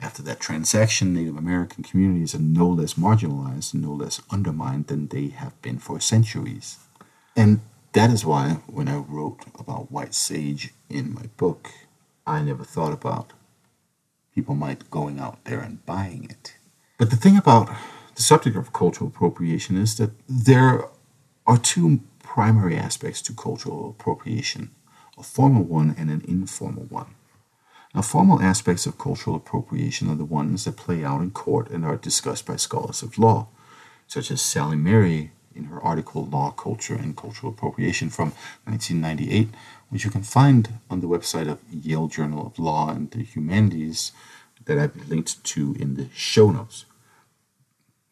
After that transaction, Native American communities are no less marginalized no less undermined than they have been for centuries. And that is why, when I wrote about white sage in my book, I never thought about people might going out there and buying it. But the thing about the subject of cultural appropriation is that there are two primary aspects to cultural appropriation a formal one and an informal one. Now, formal aspects of cultural appropriation are the ones that play out in court and are discussed by scholars of law, such as Sally Merry in her article Law, Culture, and Cultural Appropriation from 1998, which you can find on the website of Yale Journal of Law and the Humanities that I've linked to in the show notes.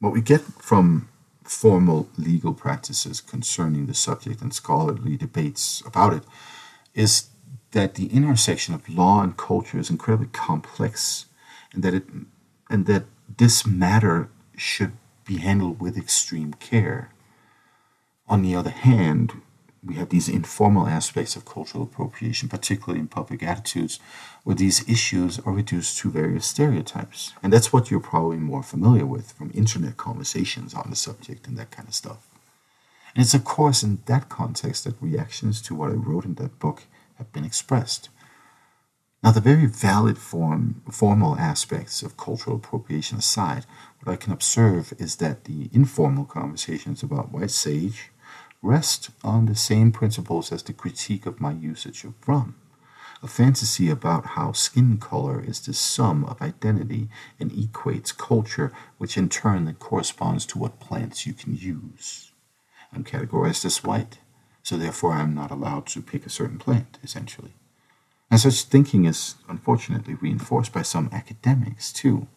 What we get from formal legal practices concerning the subject and scholarly debates about it is that the intersection of law and culture is incredibly complex and that it and that this matter should be handled with extreme care. On the other hand, we have these informal aspects of cultural appropriation, particularly in public attitudes, where these issues are reduced to various stereotypes. And that's what you're probably more familiar with from internet conversations on the subject and that kind of stuff. And it's, of course, in that context that reactions to what I wrote in that book have been expressed. Now, the very valid form, formal aspects of cultural appropriation aside, what I can observe is that the informal conversations about white sage rest on the same principles as the critique of my usage of rum. A fantasy about how skin color is the sum of identity and equates culture, which in turn then corresponds to what plants you can use. I'm categorized as white, so therefore I'm not allowed to pick a certain plant, essentially. And such thinking is unfortunately reinforced by some academics, too.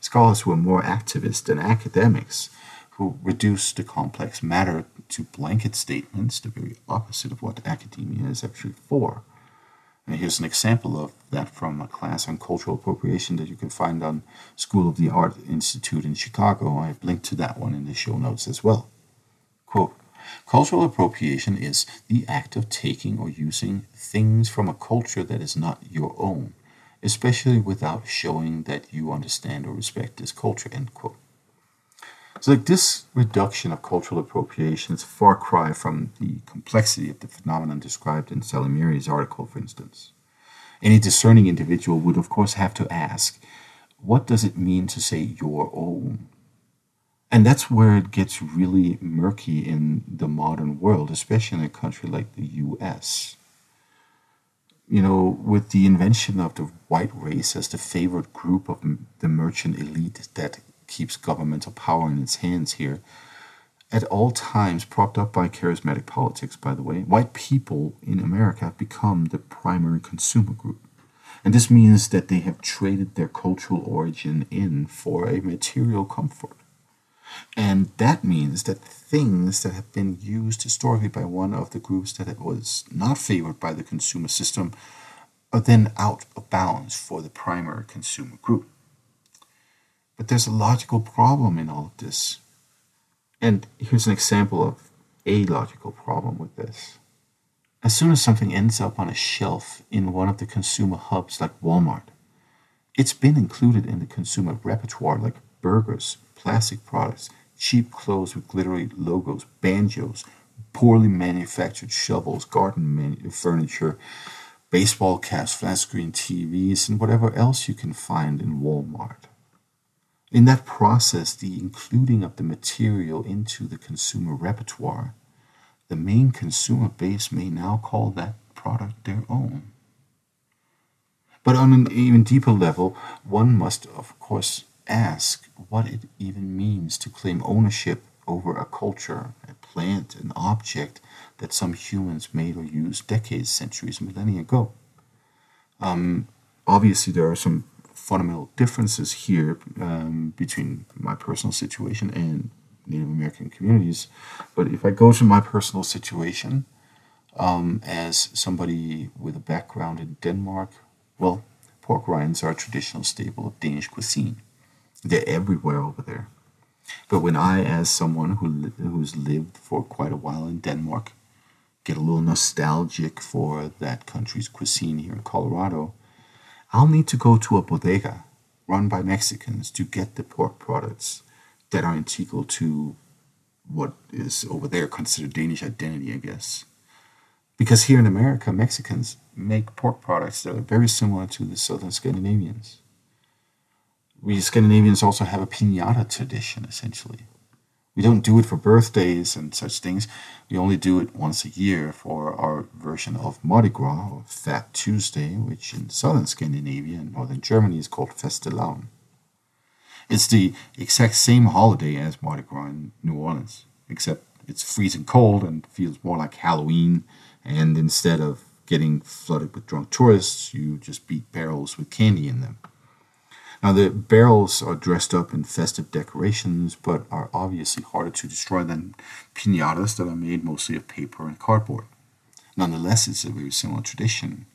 Scholars who are more activist than academics who reduce the complex matter to blanket statements, the very opposite of what academia is actually for. And here's an example of that from a class on cultural appropriation that you can find on School of the Art Institute in Chicago. I've linked to that one in the show notes as well. Quote, Cultural appropriation is the act of taking or using things from a culture that is not your own, especially without showing that you understand or respect this culture. End quote. So, like this reduction of cultural appropriation is a far cry from the complexity of the phenomenon described in Sally Merry's article, for instance. Any discerning individual would, of course, have to ask, what does it mean to say your own? And that's where it gets really murky in the modern world, especially in a country like the US. You know, with the invention of the white race as the favored group of the merchant elite that keeps governmental power in its hands here, at all times propped up by charismatic politics, by the way, white people in America have become the primary consumer group. And this means that they have traded their cultural origin in for a material comfort. And that means that things that have been used historically by one of the groups that was not favored by the consumer system are then out of bounds for the primary consumer group. But there's a logical problem in all of this. And here's an example of a logical problem with this. As soon as something ends up on a shelf in one of the consumer hubs like Walmart, it's been included in the consumer repertoire like burgers, plastic products, cheap clothes with glittery logos, banjos, poorly manufactured shovels, garden manu- furniture, baseball caps, flat screen TVs, and whatever else you can find in Walmart. In that process, the including of the material into the consumer repertoire, the main consumer base may now call that product their own. But on an even deeper level, one must, of course, ask what it even means to claim ownership over a culture, a plant, an object that some humans made or used decades, centuries, millennia ago. Um, obviously, there are some fundamental differences here um, between my personal situation and Native American communities. But if I go to my personal situation um, as somebody with a background in Denmark, well, pork rinds are a traditional staple of Danish cuisine. They're everywhere over there. But when I, as someone who who's lived for quite a while in Denmark, get a little nostalgic for that country's cuisine here in Colorado, I'll need to go to a bodega run by Mexicans to get the pork products that are integral to what is over there considered Danish identity, I guess. Because here in America, Mexicans make pork products that are very similar to the southern Scandinavians we Scandinavians also have a pinata tradition, essentially. We don't do it for birthdays and such things. We only do it once a year for our version of Mardi Gras, or Fat Tuesday, which in southern Scandinavia and northern Germany is called Fastelavn. It's the exact same holiday as Mardi Gras in New Orleans, except it's freezing cold and feels more like Halloween. And instead of getting flooded with drunk tourists, you just beat barrels with candy in them. Now, the barrels are dressed up in festive decorations, but are obviously harder to destroy than pinatas that are made mostly of paper and cardboard. Nonetheless, it's a very similar tradition.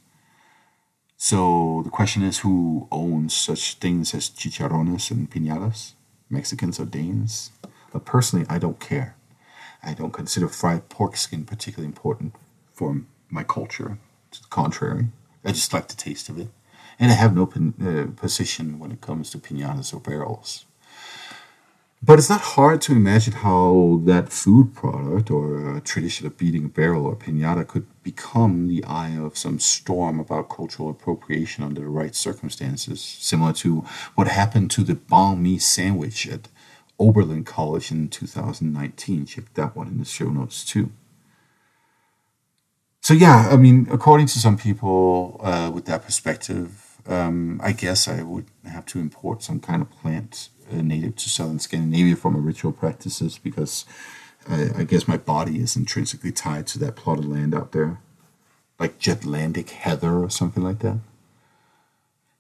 So the question is who owns such things as chicharrones and pinatas? Mexicans or Danes? But personally, I don't care. I don't consider fried pork skin particularly important for my culture. To the contrary, I just like the taste of it and I have no uh, position when it comes to pinatas or barrels. But it's not hard to imagine how that food product or tradition of beating a barrel or pinata could become the eye of some storm about cultural appropriation under the right circumstances, similar to what happened to the banh mi sandwich at Oberlin College in 2019. Check that one in the show notes too. So yeah, I mean, according to some people uh, with that perspective, um, I guess I would have to import some kind of plant uh, native to southern Scandinavia for my ritual practices because I, I, guess my body is intrinsically tied to that plot of land out there, like Jutlandic heather or something like that.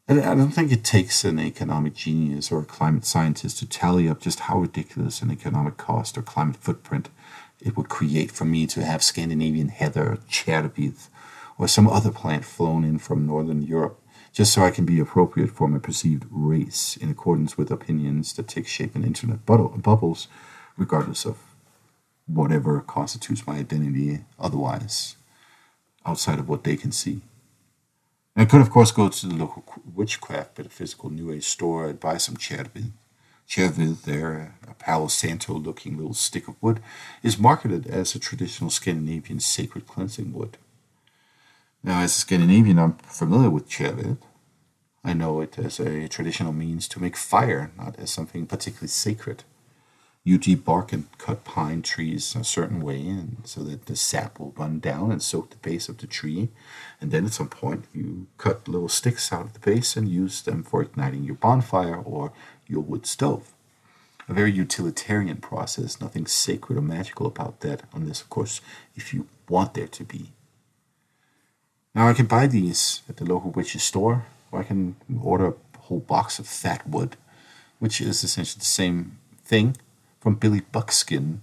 And I don't think it takes an economic genius or a climate scientist to tally up just how ridiculous an economic cost or climate footprint it would create for me to have Scandinavian heather, Tjärerbith, or some other plant flown in from Northern Europe, just so I can be appropriate for my perceived race in accordance with opinions that take shape in internet bubbles, regardless of whatever constitutes my identity otherwise, outside of what they can see. I could, of course, go to the local witchcraft metaphysical New Age store and buy some tjärved. Tjärved, there, a Palo Santo looking little stick of wood, is marketed as a traditional Scandinavian sacred cleansing wood. Now, as a Scandinavian, I'm familiar with tjärved. I know it as a traditional means to make fire, not as something particularly sacred. You debark and cut pine trees a certain way, and so that the sap will run down and soak the base of the tree. And then at some point, you cut little sticks out of the base and use them for igniting your bonfire or your wood stove. A very utilitarian process, nothing sacred or magical about that, unless, of course, if you want there to be. Now, I can buy these at the local witch's store, or I can order a whole box of fat wood, which is essentially the same thing from Billy Buckskin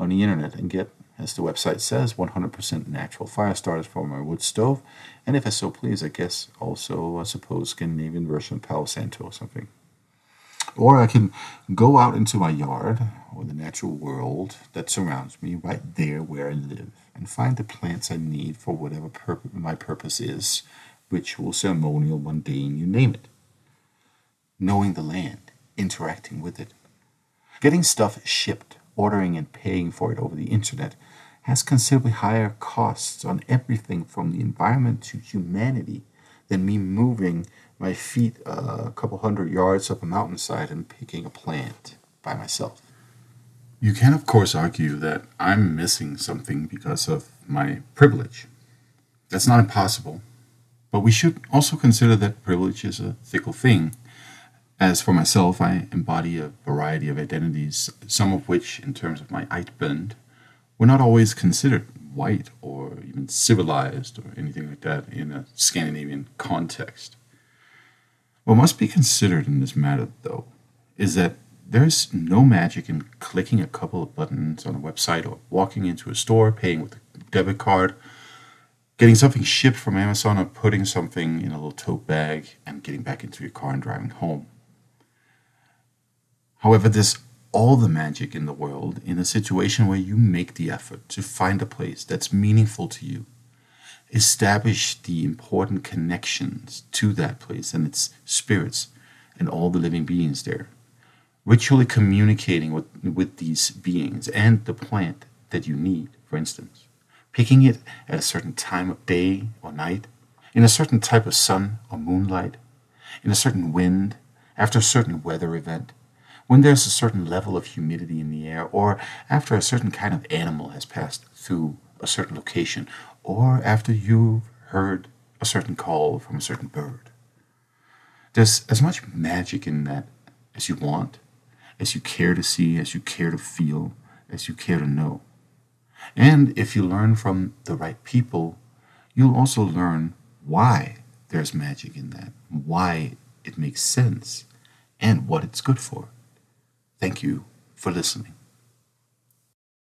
on the internet and get, as the website says, 100% natural fire starters for my wood stove, and if I so please, I guess also, I suppose, Scandinavian version of Palo Santo or something. Or I can go out into my yard or the natural world that surrounds me right there where I live and find the plants I need for whatever my purpose is ritual, ceremonial, mundane, you name it. Knowing the land, interacting with it, Getting stuff shipped, ordering and paying for it over the internet has considerably higher costs on everything from the environment to humanity than me moving my feet a couple hundred yards up a mountainside and picking a plant by myself. You can, of course, argue that I'm missing something because of my privilege. That's not impossible, but we should also consider that privilege is a fickle thing as for myself, I embody a variety of identities, some of which, in terms of my Eidbund, were not always considered white or even civilized or anything like that in a Scandinavian context. What must be considered in this matter, though, is that there's no magic in clicking a couple of buttons on a website or walking into a store, paying with a debit card, getting something shipped from Amazon, or putting something in a little tote bag and getting back into your car and driving home. However, there's all the magic in the world in a situation where you make the effort to find a place that's meaningful to you, establish the important connections to that place and its spirits and all the living beings there, ritually communicating with, with these beings and the plant that you need, for instance, picking it at a certain time of day or night, in a certain type of sun or moonlight, in a certain wind, after a certain weather event. When there's a certain level of humidity in the air, or after a certain kind of animal has passed through a certain location, or after you've heard a certain call from a certain bird. There's as much magic in that as you want, as you care to see, as you care to feel, as you care to know. And if you learn from the right people, you'll also learn why there's magic in that, why it makes sense, and what it's good for. Thank you for listening.